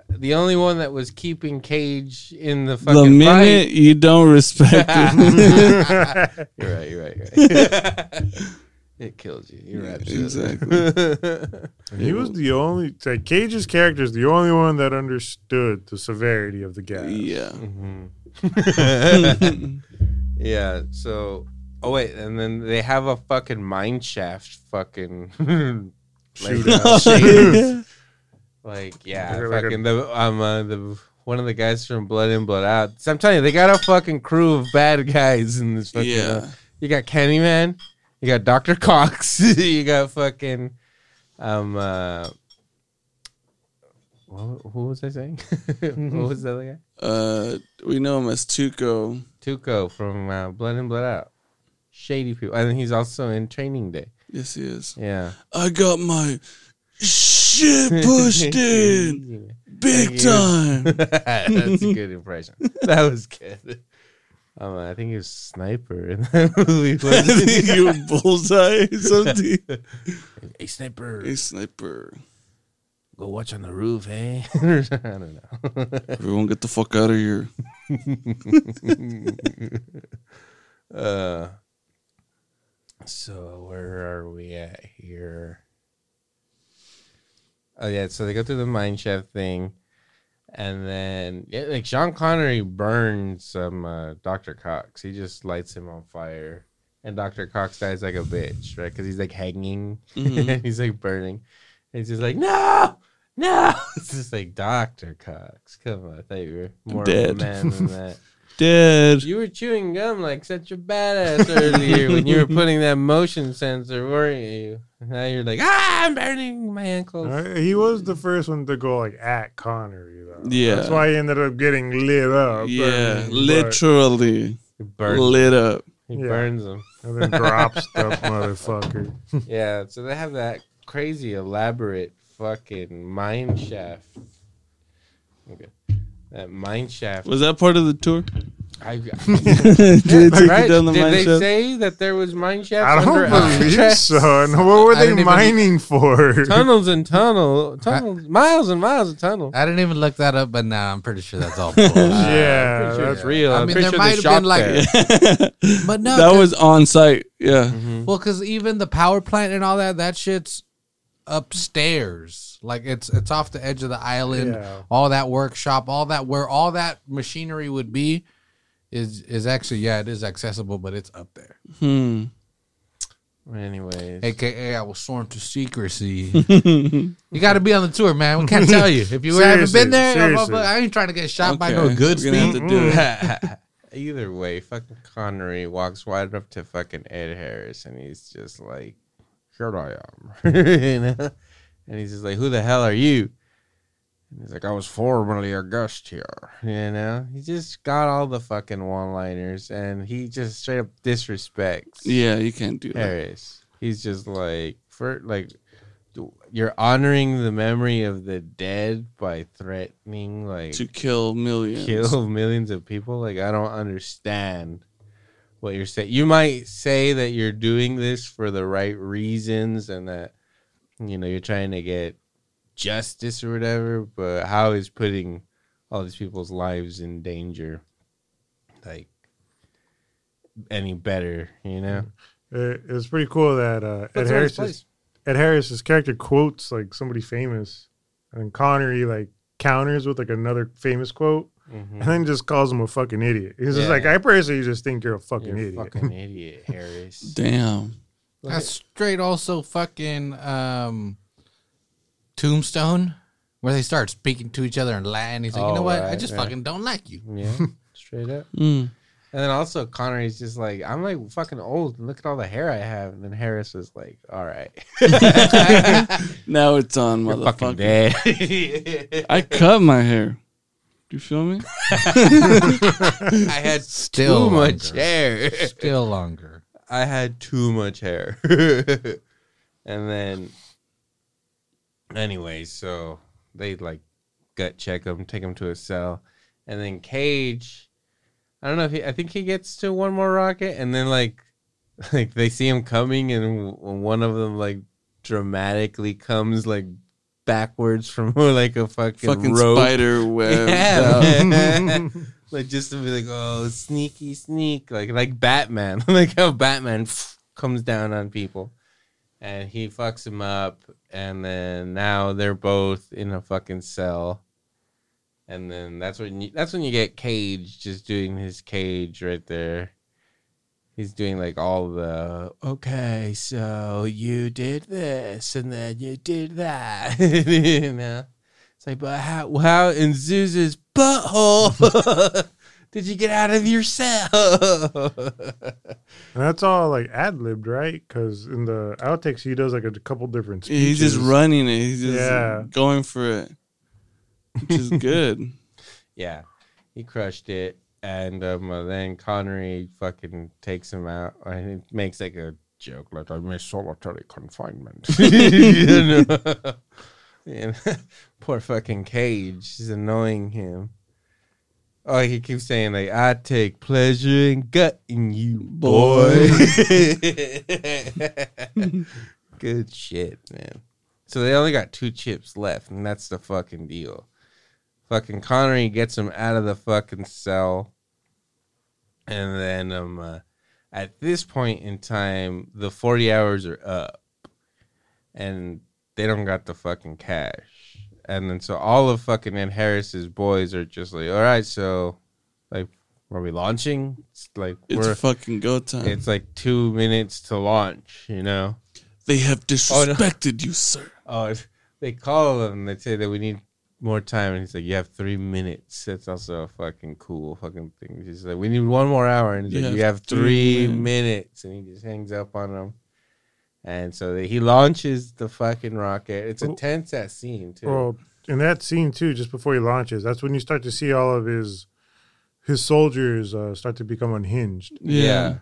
the only one that was keeping Cage in the the fucking minute you don't respect it, fight. you're right. You're right. You're right. It kills you. You're Yeah, absolutely. [laughs] he was the only like Cage's character is the only one that understood the severity of the gas. yeah. Mhm. [laughs] [laughs] yeah. So, oh wait, and then they have a fucking mine shaft, fucking like, Shootout. like yeah, They're like a- fucking the um uh, the one of the guys from Blood In Blood Out. So I'm telling you, they got a fucking crew of bad guys in this fucking. Yeah. uh, you got Candyman, you got Doctor Cox, [laughs] you got fucking um uh. What, who was I saying? [laughs] what was the other guy? Uh, we know him as Tuco. Tuco from uh, Blood and Blood Out. Shady people, and he's also in Training Day. Yes, he is. Yeah, I got my shit [laughs] pushed in big time. That's a good impression. That was good. Um, I think he was sniper in that movie. I think you were bullseye or [laughs] something. hey, sniper, A sniper. go watch on the roof, eh? [laughs] I don't know. Everyone get the fuck out of here. [laughs] uh, so where are we at here? Oh yeah, so they go through the mine shaft thing, and then yeah, like Sean Connery burns some uh, Doctor Cox. He just lights him on fire, and Doctor Cox dies like a bitch, right? Because he's like hanging, Mhm. [laughs] he's like burning. And he's just like no. No, [laughs] it's just like Doctor Cox. Come on, I thought you were more of a man than that. [laughs] Dead. You were chewing gum like such a badass earlier when you were [laughs] putting that motion sensor, weren't you? Now you're like, ah, I'm burning my ankles. Uh, he was the first one to go like at Connery though. Yeah. That's why he ended up getting lit up. Yeah, But- literally He lit up. he Yeah. burns them. [laughs] and then drops [laughs] the motherfucker. Yeah, so they have that crazy elaborate fucking mine shaft. Okay. That mine shaft. Was that part of the tour? I, [laughs] Did they [laughs] take you right? down the Did mine they shaft? say that there was mine shafts? I under don't believe Alcatraz? so. And [laughs] what were I they didn't even- mining for? Tunnels and tunnel, tunnels, miles and miles of tunnel. I didn't even look that up, but now I'm pretty sure that's all bullshit. Yeah, pretty sure it's that's- real. I I'm mean, pretty there sure might they have shot been, like- there. but no, that 'cause- was on site. Yeah. Mhm. Well, because even the power plant and all that, that shit's upstairs. Like it's it's off the edge of the island. Yeah. All that workshop, all that where all that machinery would be, is is actually yeah, it is accessible, but it's up there. Hmm. Anyways, AKA, I was sworn to secrecy. [laughs] you got to be on the tour, man. We can't tell you if you haven't been there. seriously. I ain't trying to get shot by no good we're gonna have speed. to do it. [laughs] [laughs] Either way, fucking Connery walks right up to fucking Ed Harris and he's just like, Here I am. you know? And he's just like, Who the hell are you? And he's like, I was formerly a guest here. You know? He just got all the fucking one liners and he just straight up disrespects Yeah, you can't do that. He's just like, for like, you're honoring the memory of the dead by threatening like To kill millions. kill millions of people. Like I don't understand what you're saying. You might say that you're doing this for the right reasons and that you know you're trying to get justice or whatever, but how is putting all these people's lives in danger like any better, you know? It, it was pretty cool that uh, Ed That's Harris right, place. Ed Harris's character quotes like somebody famous, and Connery like counters with like another famous quote, Mhm. and then just calls him a fucking idiot. He's just like, I personally just think you're a fucking You're idiot. fucking [laughs] idiot, Harris. Damn. That's straight. Also, fucking um, Tombstone, where they start speaking to each other in Latin. He's like, you Oh, know what? I right, just right. fucking don't like you. Yeah, [laughs] straight up. Mm. And then also Connery's just like, I'm like fucking old and look at all the hair I have. And then Harris was like, All right. [laughs] Now it's on, You're fucking motherfucker. dead. I cut my hair. Do you feel me? [laughs] I had Still too much longer. hair. Still longer. I had too much hair. [laughs] and then anyway, so they like gut check him, take him to a cell. And then Cage I don't know if he I think he gets to one more rocket and then like [laughs] like they see him coming and one of them like dramatically comes like backwards from [laughs] like a fucking, Fucking rope. spider web. Yeah. Like just to be like, oh, sneaky, sneak, like like Batman, [laughs] like how Batman [laughs] comes down on people, and he fucks him up, and then now they're both in a fucking cell, and then that's when you, that's when you get Cage just doing his Cage right there. He's doing like all the okay, so you did this and then you did that, [laughs] you know. It's like, but how, how in Zeus's butthole [laughs] did you get out of your cell? And that's all like ad libbed, right? Because in the outtakes, he does like a couple different speeches. He's just running it. He's just Yeah. going for it, which is good. [laughs] yeah, he crushed it. And um, uh, then Connery fucking takes him out. And he makes like a joke, like, I miss solitary confinement. [laughs] And [laughs] poor fucking Cage is annoying him. Oh, he keeps saying like, "I take pleasure in gutting you, boy." [laughs] Good shit, man. So they only got two chips left, and that's the fucking deal. Fucking Connery gets him out of the fucking cell, and then um, uh, at this point in time, the forty hours are up, and they don't got the fucking cash. And then so all of fucking Ed Harris's boys are just like, all right, so like, are we launching? It's like It's we're fucking go time. it's like two minutes to launch, you know. they have Oh, no. disrespected you, sir. Oh, they call him. They say that we need more time, and he's like, "You have three minutes." That's also a fucking cool fucking thing. He's like, "We need one more hour," and he's You like, "You have three three minutes," and he just hangs up on him. And so he launches the fucking rocket. It's a Oh. tense ass scene too. Well, in that scene too, just before he launches, that's when you start to see all of his his soldiers uh, start to become unhinged. Yeah.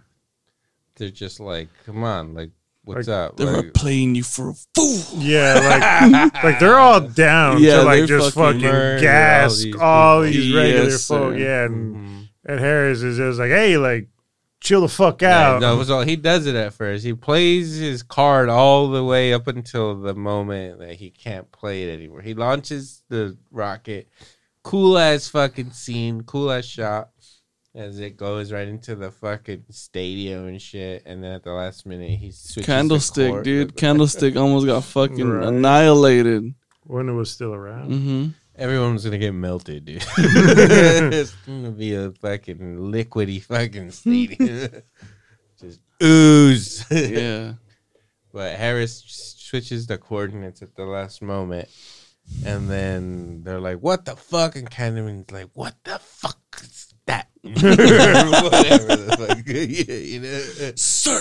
they're just like, "Come on, like, what's Like, up?" They were Like, playing you for a fool. Yeah, [laughs] like like they're all down Yeah, to like they're just fucking fucking murder all gas these all these regular Yes, folk. sir. Yeah, and mhm. Ed Harris is just like, hey, like, chill the fuck Yeah, out. no, so he does it at first. He plays his card all the way up until the moment that he can't play it anymore. He launches the rocket. Cool ass fucking scene, cool ass shot as it goes right into the fucking stadium and shit. And then at the last minute, he switches the Candlestick, court. dude. Candlestick almost got fucking [laughs] Right. annihilated. when it was still around. hmm Everyone's gonna get melted, dude. [laughs] it's gonna be a fucking liquidy fucking [laughs] stadium. Just ooze. Yeah. [laughs] But Harris switches the coordinates at the last moment. And then they're like, what the fuck? And Candyman's like, what the fuck is that? Whatever the fuck. yeah, you know? Sir.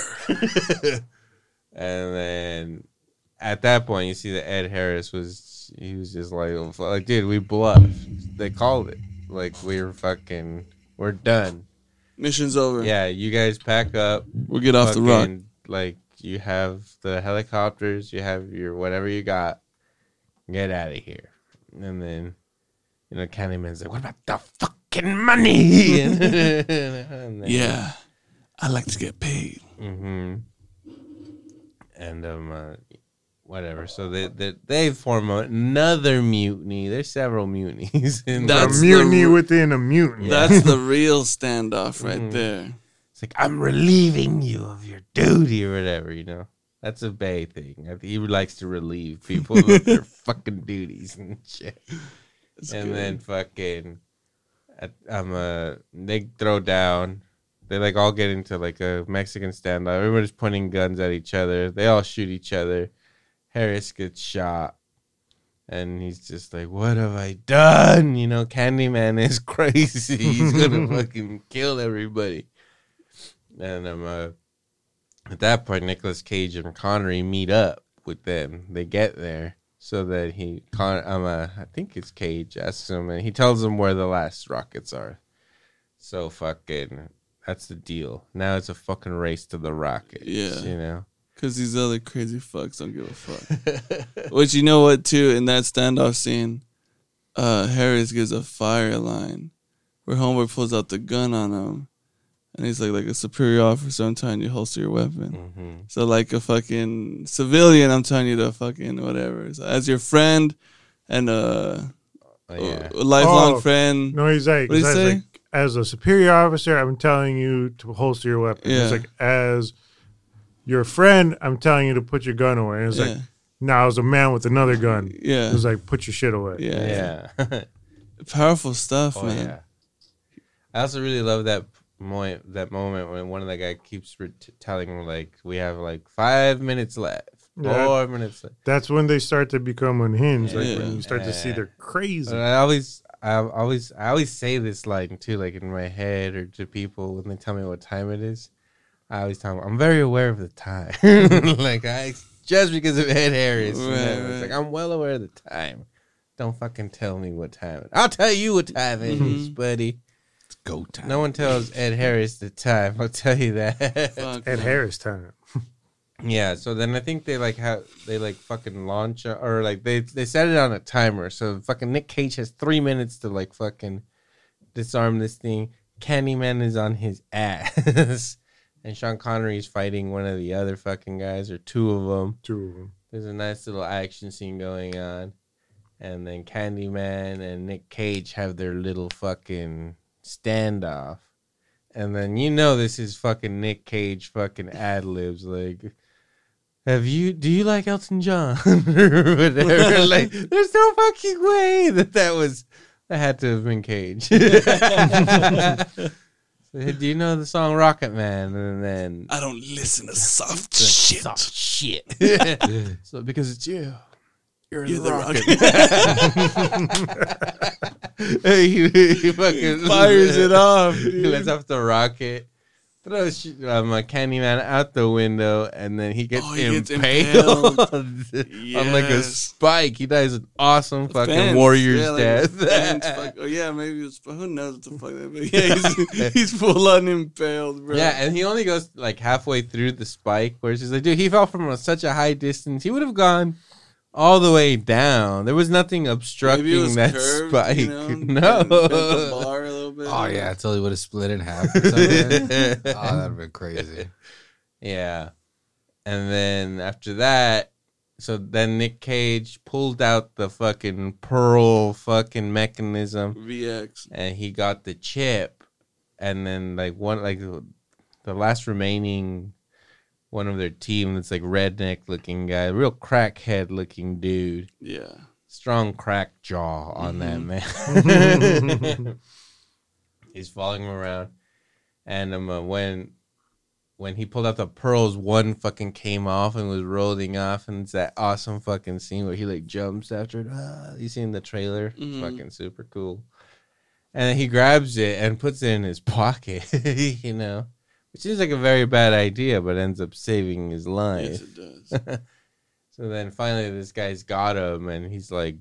and then at that point, you see that Ed Harris was, he was just like, like, dude, we bluffed. They called it. Like, we're fucking, we're done. Mission's over. Yeah, you guys pack up. We'll get off the rock. fucking, Like you have the helicopters, you have your whatever you got. Get out of here. And then, you know, Candyman's like, "What about the fucking money?" [laughs] and then, Yeah. I like to get paid. hmm And um, uh, whatever. So they they they form another mutiny. There's several mutinies. [laughs] In A That's mutiny the- within a mutiny. That's the real standoff right Mhm. there. It's like I'm relieving you of your duty or whatever, you know. That's a Bay thing. He likes to relieve people of [laughs] their fucking duties and shit. That's and good. then fucking, I'm a they throw down. They like all get into like a Mexican standoff. Everybody's pointing guns at each other. They all shoot each other. Harris gets shot. And he's just like, "What have I done?" You know, Candyman is [laughs] crazy. He's gonna [laughs] fucking kill everybody. And um, uh, at that point, Nicolas Cage and Connery meet up with them. They get there so that he, Con, um, uh, I think it's Cage, asks him, and he tells them where the last rockets are. So fucking, that's the deal. Now it's a fucking race to the rockets. Yeah. you know. Because these other crazy fucks don't give a fuck. Which you know what too in that standoff scene, uh, Harris gives a fire line where Homeboy pulls out the gun on him, and he's like, like a superior officer, I'm telling you, holster your weapon. hmm So like a fucking civilian, I'm telling you to fucking whatever. So as your friend and uh, Oh, yeah. a lifelong Oh, friend. No, he's like, What'd he he's say? like, as a superior officer, I'm telling you to holster your weapon. Yeah. It's like, as your friend, I'm telling you to put your gun away. And it's yeah, like, now as a man with another gun, yeah, It was like, put your shit away. yeah, Yeah. [laughs] Powerful stuff, Oh man. yeah. I also really love that moment. That moment when one of the guy keeps re- t- telling him like, "We have like five minutes left, Yeah. four minutes left." That's when they start to become unhinged. Like when you start to see they're crazy. But I always, I always, I always say this line too, like in my head or to people when they tell me what time it is. I always tell them I'm very aware of the time. [laughs] [laughs] like I just because of Ed Harris, you know, Right, it's like I'm well aware of the time. Don't fucking tell me what time. it- I'll tell you what time it is, Mhm. buddy. It's go time. No one tells Ed Harris the time. I'll tell you that. Fuck, Ed man. Harris time. yeah. So then I think they like how they like fucking launch a- or like they they set it on a timer. So fucking Nick Cage has three minutes to like fucking disarm this thing. Candyman is on his ass, [laughs] and Sean Connery is fighting one of the other fucking guys or two of them. Two of them. There's a nice little action scene going on. And then Candyman and Nick Cage have their little fucking standoff. And then you know this is fucking Nick Cage fucking ad libs like have you do you like Elton John [laughs] or whatever [laughs] like there's no fucking way that that was that had to have been Cage. [laughs] So, do you know the song Rocket Man and then I don't listen to soft shit. soft shit. [laughs] [laughs] so because it's you. You're, You're the the rocket. [laughs] he, he fucking Fires it off, He dude. lets off the rocket. Throws um, a Candyman out the window, and then he gets Oh, he gets impaled, impaled. [laughs] on like a spike. He dies an awesome fucking Fence. warrior's Yeah, like death. fuck- oh yeah, maybe it's who knows what the fuck that. But [laughs] yeah, he's, [laughs] he's full on impaled, bro. Yeah, and he only goes like halfway through the spike, where she's like, dude, he fell from a, such a high distance. He would have gone all the way down. There was nothing obstructing was that curved, spike. you know, no. Bent- bent the bar a little man. Oh yeah, until he would have split in half. Or something. [laughs] oh, that'd have been crazy. Yeah. And then after that, so then Nick Cage pulled out the fucking pearl fucking mechanism VX. and he got the chip and then like one like the last remaining one of their team that's like redneck looking guy, real crackhead looking dude. Yeah. Strong crack jaw on that Mhm. man. [laughs] [laughs] He's following him around. And um, uh, when when he pulled out the pearls, one fucking came off and was rolling off, and it's that awesome fucking scene where he like jumps after it. Ah, you seen the trailer? Mhm. fucking super cool. And then he grabs it and puts it in his [laughs] pocket, [laughs] you know, which seems like a very bad idea, but ends up saving his life. Yes, it does. [laughs] So then finally this guy's got him and he's like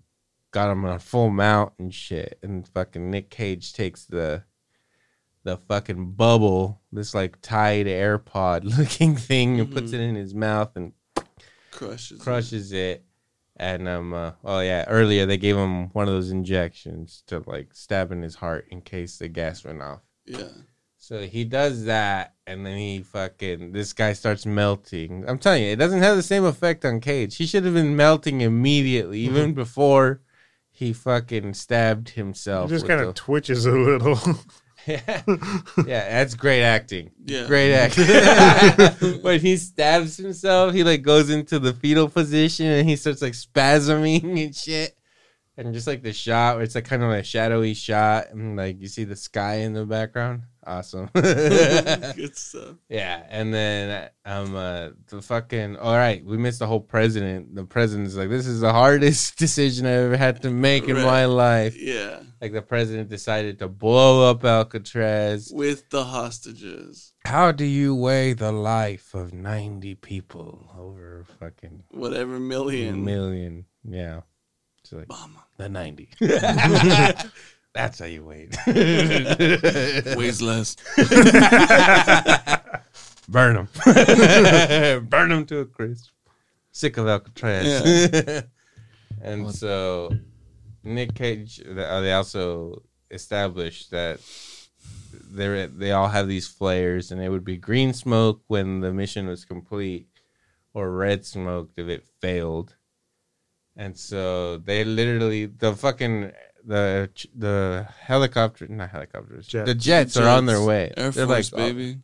got him on full mount and shit. And fucking Nick Cage takes the the fucking bubble, this like tied AirPod [laughs] looking thing and puts it in his mouth and Crushes. it. crushes it. And um uh, oh yeah, earlier they gave him one of those injections to like stab in his heart in case the gas went off. Yeah. So he does that, and then he fucking this guy starts melting. I'm telling you, it doesn't have the same effect on Cage. He should have been melting immediately, even before he fucking stabbed He himself. just kind of twitches a little. [laughs] yeah, that's great acting. Yeah. Great [laughs] acting. [laughs] when he stabs himself, he like goes into the fetal position and he starts like spasming and shit. And just like the shot it's like kind of like a shadowy shot and like you see the sky in the background. Awesome. [laughs] Good stuff. Yeah, and then um uh, the fucking all right, we missed the whole president. The president's like, this is the hardest [laughs] decision I ever had to make in my life. Yeah. Like the president decided to blow up Alcatraz. With the hostages. How do you weigh the life of ninety people over fucking Whatever million. million? Yeah, it's like Obama. the ninety. [laughs] [laughs] That's how you weigh. [laughs] Weighs less. Burn them. Burn them to a crisp. Sick of Alcatraz. and What- so Nick Cage, uh, they also established that they they all have these flares, and it would be green smoke when the mission was complete, or red smoke if it failed. And so they literally the fucking the the helicopter not helicopters Jets. the jets, are on their way. Air They're Force, like, oh, baby.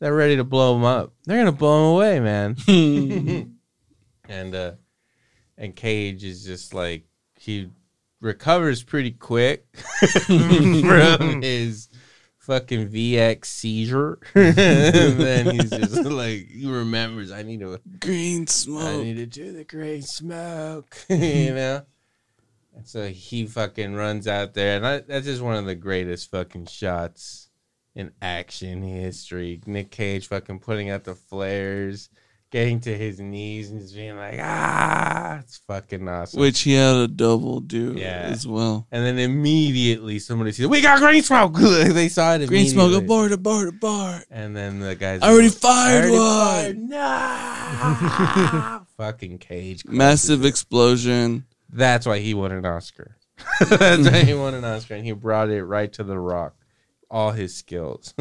they're ready to blow them up. They're gonna blow them away, man. [laughs] [laughs] and uh, and Cage is just like he recovers pretty quick [laughs] from his fucking VX seizure. and [laughs] then he's just like he remembers I need to Green smoke. I need to do the green smoke, [laughs] [laughs] you know. And so he fucking runs out there, and I, that's just one of the greatest fucking shots in action history. Nick Cage fucking putting out the flares, getting to his knees, and just being like, ah, it's fucking awesome. Which he had a double do Yeah. as well. and then immediately somebody says, "We got green smoke." [laughs] they saw it. Green smoke, abort, abort, abort. And then the guys, I already like, fired "I one." already fired." No, [laughs] fucking Cage, Massive explosion. That's why he won an Oscar. [laughs] That's why he won an Oscar, and he brought it right to the Rock. All his skills.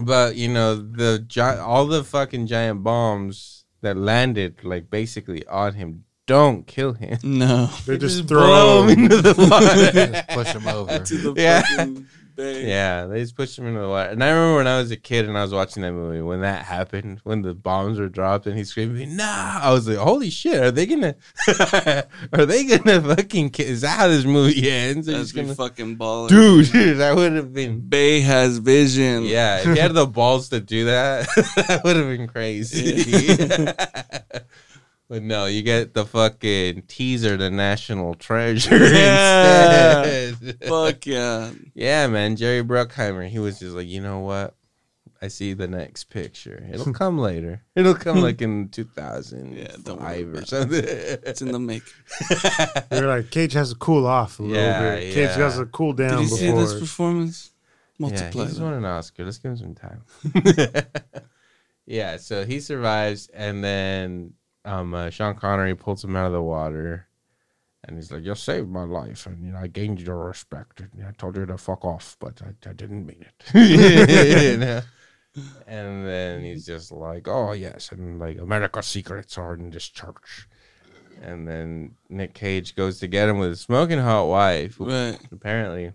But you know the gi- all the fucking giant bombs that landed like basically on him don't kill him. No. They They just blow throw him into the [laughs] water. Push him over. [laughs] to the Yeah. fucking bay. Yeah, they just pushed him into the water. And I remember when I was a kid and I was watching that movie when that happened, when the bombs were dropped and he's screaming, "Nah!" I was like, "Holy shit! Are they gonna? [laughs] are they gonna fucking? Kill? Is that how this movie ends? That's be gonna, fucking baller. dude, [laughs] that would have been." Bay has vision. Yeah, if he had the [laughs] balls to do that, that would have been crazy. But no, you get the fucking teaser, the national treasure Yeah. instead. [laughs] Fuck yeah. Yeah, man, Jerry Bruckheimer. He was just like, you know what? I see the next picture. It'll [laughs] come later. It'll come like in [laughs] two thousand Yeah, don't worry five or about something. It's in the make. They're like Cage has to cool off a little Yeah, bit. yeah. Cage has to cool down Did down you see this performance? yeah, Multiply he's that. won an Oscar. Let's give him some time. yeah, so he survives, and then um, uh, Sean Connery pulls him out of the water, And he's like, "You saved my life, and you know I gained your respect. And I told you to fuck off, but I, I didn't mean it." [laughs] [laughs] And then he's just like, "Oh yes, and like America's secrets are in this church." And then Nick Cage goes to get him with a smoking hot wife, who Right. apparently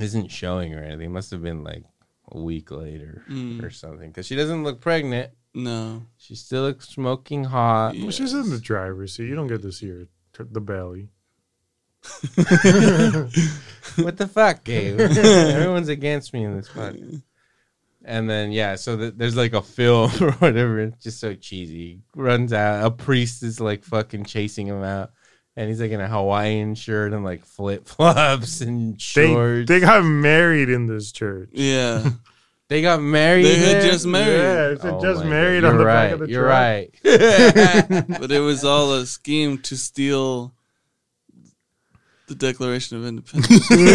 isn't showing or anything. Must have been like a week later Mm. or something, because she doesn't look pregnant. No. She still looks smoking hot. Well, she's in the driver's seat. You don't get to see her t- the belly. [laughs] what the fuck, Gabe? [laughs] Everyone's against me in this podcast. And then yeah, so th- there's like a film [laughs] or whatever. It's just so cheesy. Runs out. A priest is like fucking chasing him out, and he's like in a Hawaiian shirt and like flip flops and They, shorts. they got married in this church. Yeah. They got married. They had there? just married. Yeah, it said Oh just married God. on You're the right. back of the You're truck. right. [laughs] [laughs] but it was all a scheme to steal the Declaration of Independence. [laughs] We're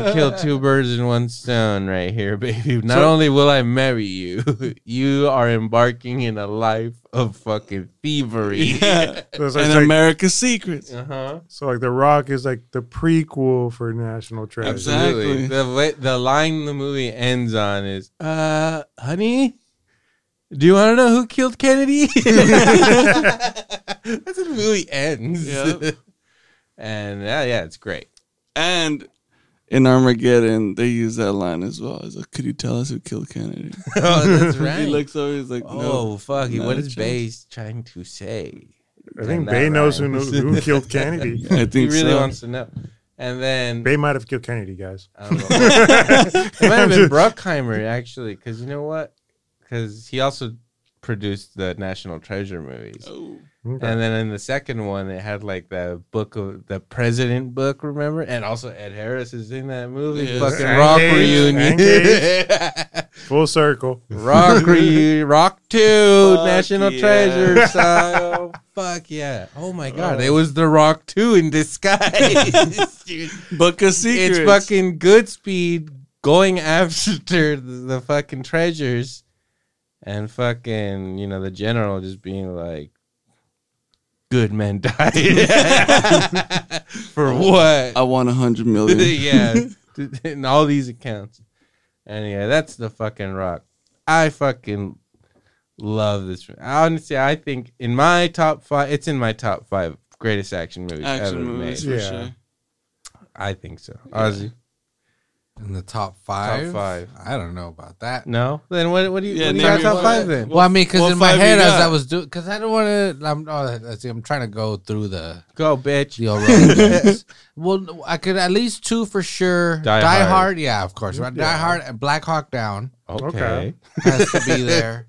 gonna kill two birds in one stone right here, baby. Not only will I marry you, [laughs] you are embarking in a life of fucking thievery. yeah. So, it's And like, America's Secrets. Uh huh. so like The Rock is like the prequel for National Treasure. Absolutely. Exactly. The way, the line the movie ends on is, "Uh, honey, do you want to know who killed Kennedy?" [laughs] That's how the movie ends. Yep. And yeah, yeah, it's great. And in Armageddon, they use that line as well. It's like, could you tell us who killed Kennedy? [laughs] oh, that's [laughs] right. He looks over, he's like, oh, no. fuck! not What a. Bay trying to say? I think That Bay knows who, rhymes. who killed Kennedy. [laughs] I think He really so. wants to know. And then Bay might have killed Kennedy, guys. I don't know. it might have been Bruckheimer actually, because you know what? Because he also produced the National Treasure movies. Oh. Okay. And then in the second one, it had like the book of the President book, remember? And also Ed Harris is in that movie. Yes. Fucking Rock Cage, reunion. Full circle. rock [laughs] reunion. Rock 2, Fuck National yeah. Treasure. [laughs] So, fuck yeah. Oh my God. It oh. was The Rock 2 in disguise. Dude. [laughs] Book of Secrets. It's fucking Goodspeed going after the, the fucking treasures. And fucking, you know, the general just being like, good men died. [laughs] For what? I want a hundred million. [laughs] yeah. [laughs] In all these accounts. And yeah, that's the fucking rock. I fucking love this. Honestly, I think in my top five, it's in my top five greatest action movies ever Action movies made. for Yeah. sure. I think so. Ozzy? In the top five? Top five. I don't know about that. No? Then what, what do you, Yeah, what do you got top your- five then? Well, I mean, because in my head as? I was doing, because I don't want to. I'm, oh, see, I'm trying to go through the Go, bitch. the old [laughs] well, I could at least two for sure. Die Die, Hard. Hard. yeah, of course. Right? Die Hard and Black Hawk Down Okay. Okay. has to be [laughs] there.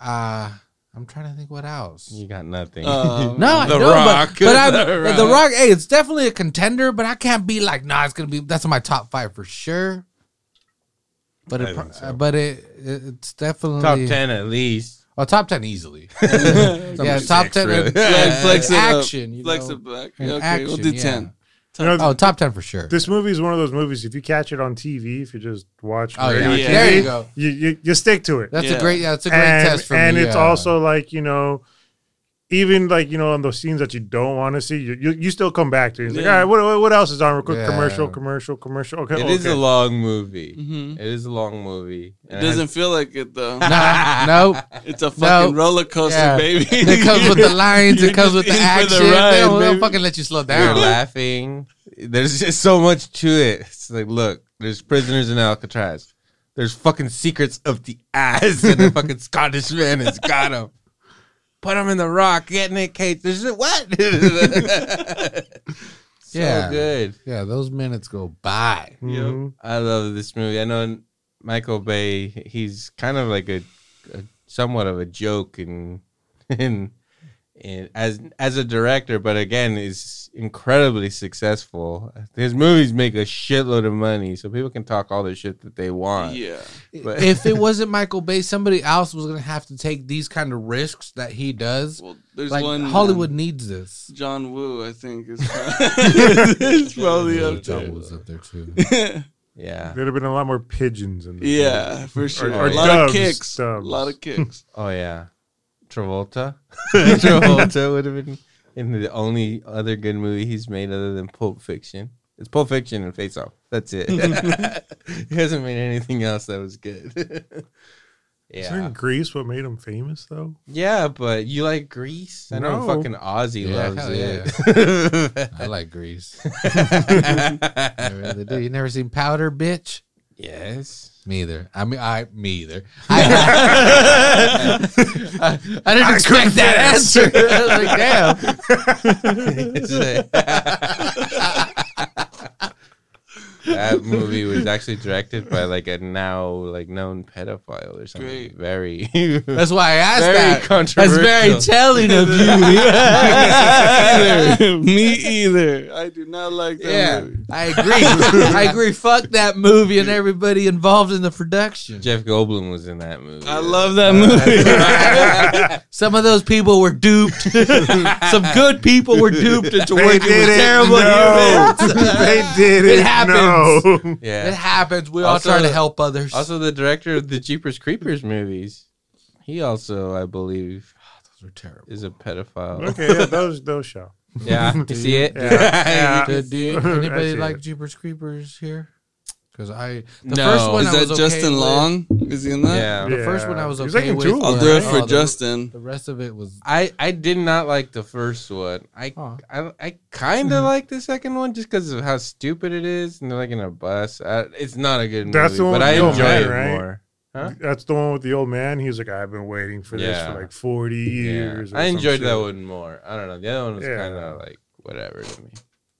Uh I'm trying to think what else. You got nothing. Uh, [laughs] No, I The know, Rock. but, [laughs] but I'm, The the, Rock. the Rock. Hey, it's definitely a contender, but I can't be like, nah, it's gonna be. That's in my top five for sure. But it, so. but it, it's definitely top 10 at least. Oh, top ten easily. [laughs] Some yeah, top six, ten. really. uh, Flex- flex it up. action. you Flex know. it back. In okay, we'll action, do yeah. ten. You know, Oh, top ten for sure. this movie is one of those movies. If you catch it on TV, if you just watch, Oh regular yeah, Yeah. there you go. You, you you stick to it. That's Yeah. a great. Yeah, that's a great and, test for and me. it's yeah. also like you know even like you know on those scenes that you don't want to see you, you you still come back to it. It's like all right what, what- what else is on real quick Yeah. commercial commercial commercial okay It is okay. a long movie. hmm It is a long movie. It doesn't feel like it though. Nah, [laughs] nope. It's a fucking No. roller coaster, Yeah. baby. [laughs] It comes with the lines. It comes with the [laughs] action. the ride, they, don't, they don't fucking let you slow down. You're laughing. There's just so much to it. It's like, look, there's prisoners in Alcatraz. There's fucking secrets of the ass, and the fucking Scottish man has got him. Put him in the rock, get Nick Cage. is what? [laughs] [laughs] so Yeah. good. Yeah, those minutes go by. Mhm. I love this movie. I know Michael Bay. He's kind of like a, a somewhat of a joke in [laughs] in in as as a director, but again, is incredibly successful. His movies make a shitload of money, so people can talk all the shit that they want. yeah. But- if it wasn't Michael Bay, somebody else was gonna have to take these kind of risks that he does. Well, there's Like one. Hollywood um, needs this. John Woo, I think, is it's [laughs] probably up there. John there. was up there too. [laughs] Yeah. there'd have been a lot more pigeons in this yeah, for sure. or a lot doves, of kicks. doves. A lot of kicks. [laughs] Oh yeah. Travolta. [laughs] Travolta would have been in the only other good movie he's made other than Pulp Fiction. It's Pulp Fiction and Face Off. That's it. [laughs] [laughs] he hasn't made anything else that was good. yeah. Isn't Grease what made him famous though? Yeah, but you like Grease? I know No. fucking Ozzy Yeah, loves hell it. I like Grease. I really do. You never seen Powder, bitch? yes. Me either. I mean, I me either. [laughs] I, I, I didn't expect that answer. I was like, damn. [laughs] that movie was actually directed by like a now like known pedophile or something. Great. Very. That's why I asked Very that. That's very telling of you. either. [laughs] [laughs] Me either. I do not like that yeah, movie. I agree. I agree. Fuck that movie and everybody involved in the production. Jeff Goldblum was in that movie. I love that uh, movie. [laughs] Some of those people were duped. Some good people were duped into They working with terrible No. humans. they did It it. happens. No. [laughs] It Yeah. happens. We Also- all try to help others. Also, the director of the Jeepers Creepers movies. He also, I believe, [sighs] those are terrible. is a pedophile. Okay, yeah, [laughs] those those show. Yeah, you [laughs] see it? Yeah. Yeah. Do, do you- I anybody see like it. Jeepers Creepers here? Because I the No. first one Is I that was Justin okay with. Long? Is he in that? Yeah. The first one I was He's okay like with. two I'll do it for Oh, Justin. The rest of it was I, I did not like the first one. I Oh. I, I kind of mm-hmm. like the second one just because of how stupid it is, and they're like in a bus. I, it's not a good movie, That's the one but with I the old enjoy man, it right? more. Huh? That's the one with the old man. He's like, I've been waiting for this for like 40 years. Yeah. or I enjoyed that one more. I don't know. The other one was Yeah. kind of like whatever to me.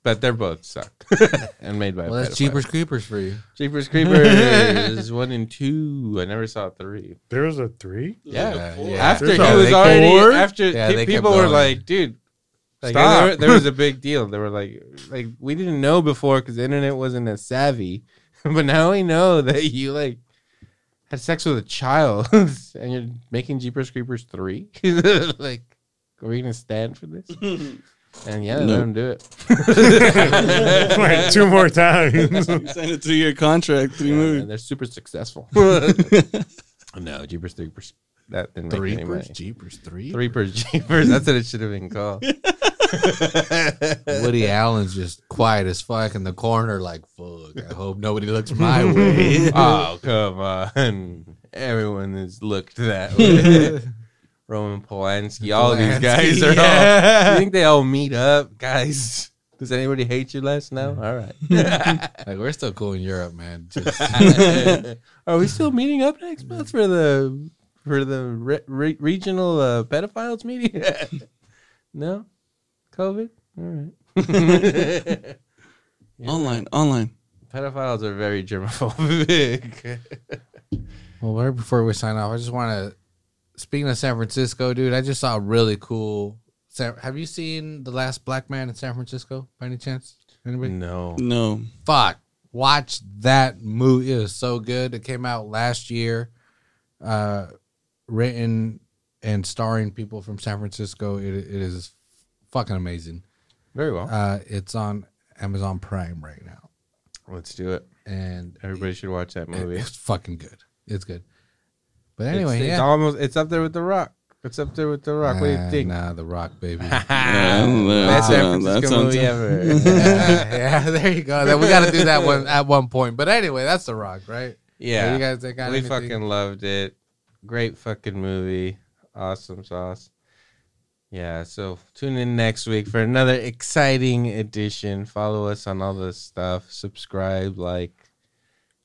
But they're both suck [laughs] and made by. well. That's. Jeepers Creepers for you. Jeepers Creepers [laughs] one and two. I never saw three. There was a three. Yeah. Yeah, yeah. After There's he a was four? already after Yeah, pe- people were like, dude. Like, Stop. There, there [laughs] was a big deal. They were like, like we didn't know before because the internet wasn't as savvy, but now we know that you like had sex with a child and you're making Jeepers Creepers three. like, are we gonna stand for this? And yeah, they No. let him do it. [laughs] like two more times. [laughs] He signed a three-year contract, three Yeah, movies. and they're super successful. [laughs] no, Jeepers three Creepers. That didn't make Three any money. Jeepers three. Three per Jeepers. That's what it should have been called. Woody Allen's just quiet as fuck in the corner, like fuck. I hope nobody looks my way. oh come on! Everyone has looked that way. Roman Polanski. All these guys [laughs] are. All, you think they all meet up, guys? Does anybody hate you less now? All right. [laughs] like [laughs] we're still cool in Europe, man. Just, Are we still meeting up next month for the for the re- re- regional uh, pedophiles meeting? no, COVID. All right. Online, online. Pedophiles are very germophobic. well, right before we sign off, I just want to. Speaking of San Francisco, dude, I just saw a really cool. Have you seen the last Black Man in San Francisco by any chance? Anybody? no. No. fuck watch that movie it was so good it came out last year uh written and starring people from san francisco it, it is fucking amazing Very well. uh it's on amazon prime right now Let's do it. and Everybody should watch that movie. it's fucking good it's good but anyway it's, it's almost it's up there with the Rock. It's up there with the Rock. what do you Uh, think? nah the rock baby [laughs] Yeah, Best San sounds- that Francisco movie ever. yeah, [laughs] yeah, [laughs] there you go. Then we got to do that one at one point. But anyway, that's the rock, right? yeah, you guys that got we anything? fucking loved it. Great fucking movie. Awesome sauce. Yeah, so tune in next week for another exciting edition. Follow us on all the stuff. Subscribe, like,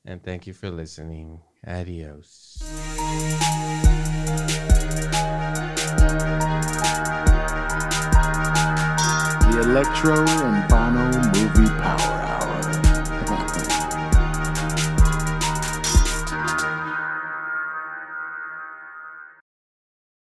and thank you for listening. Adios. The Electro and Bono Movie Power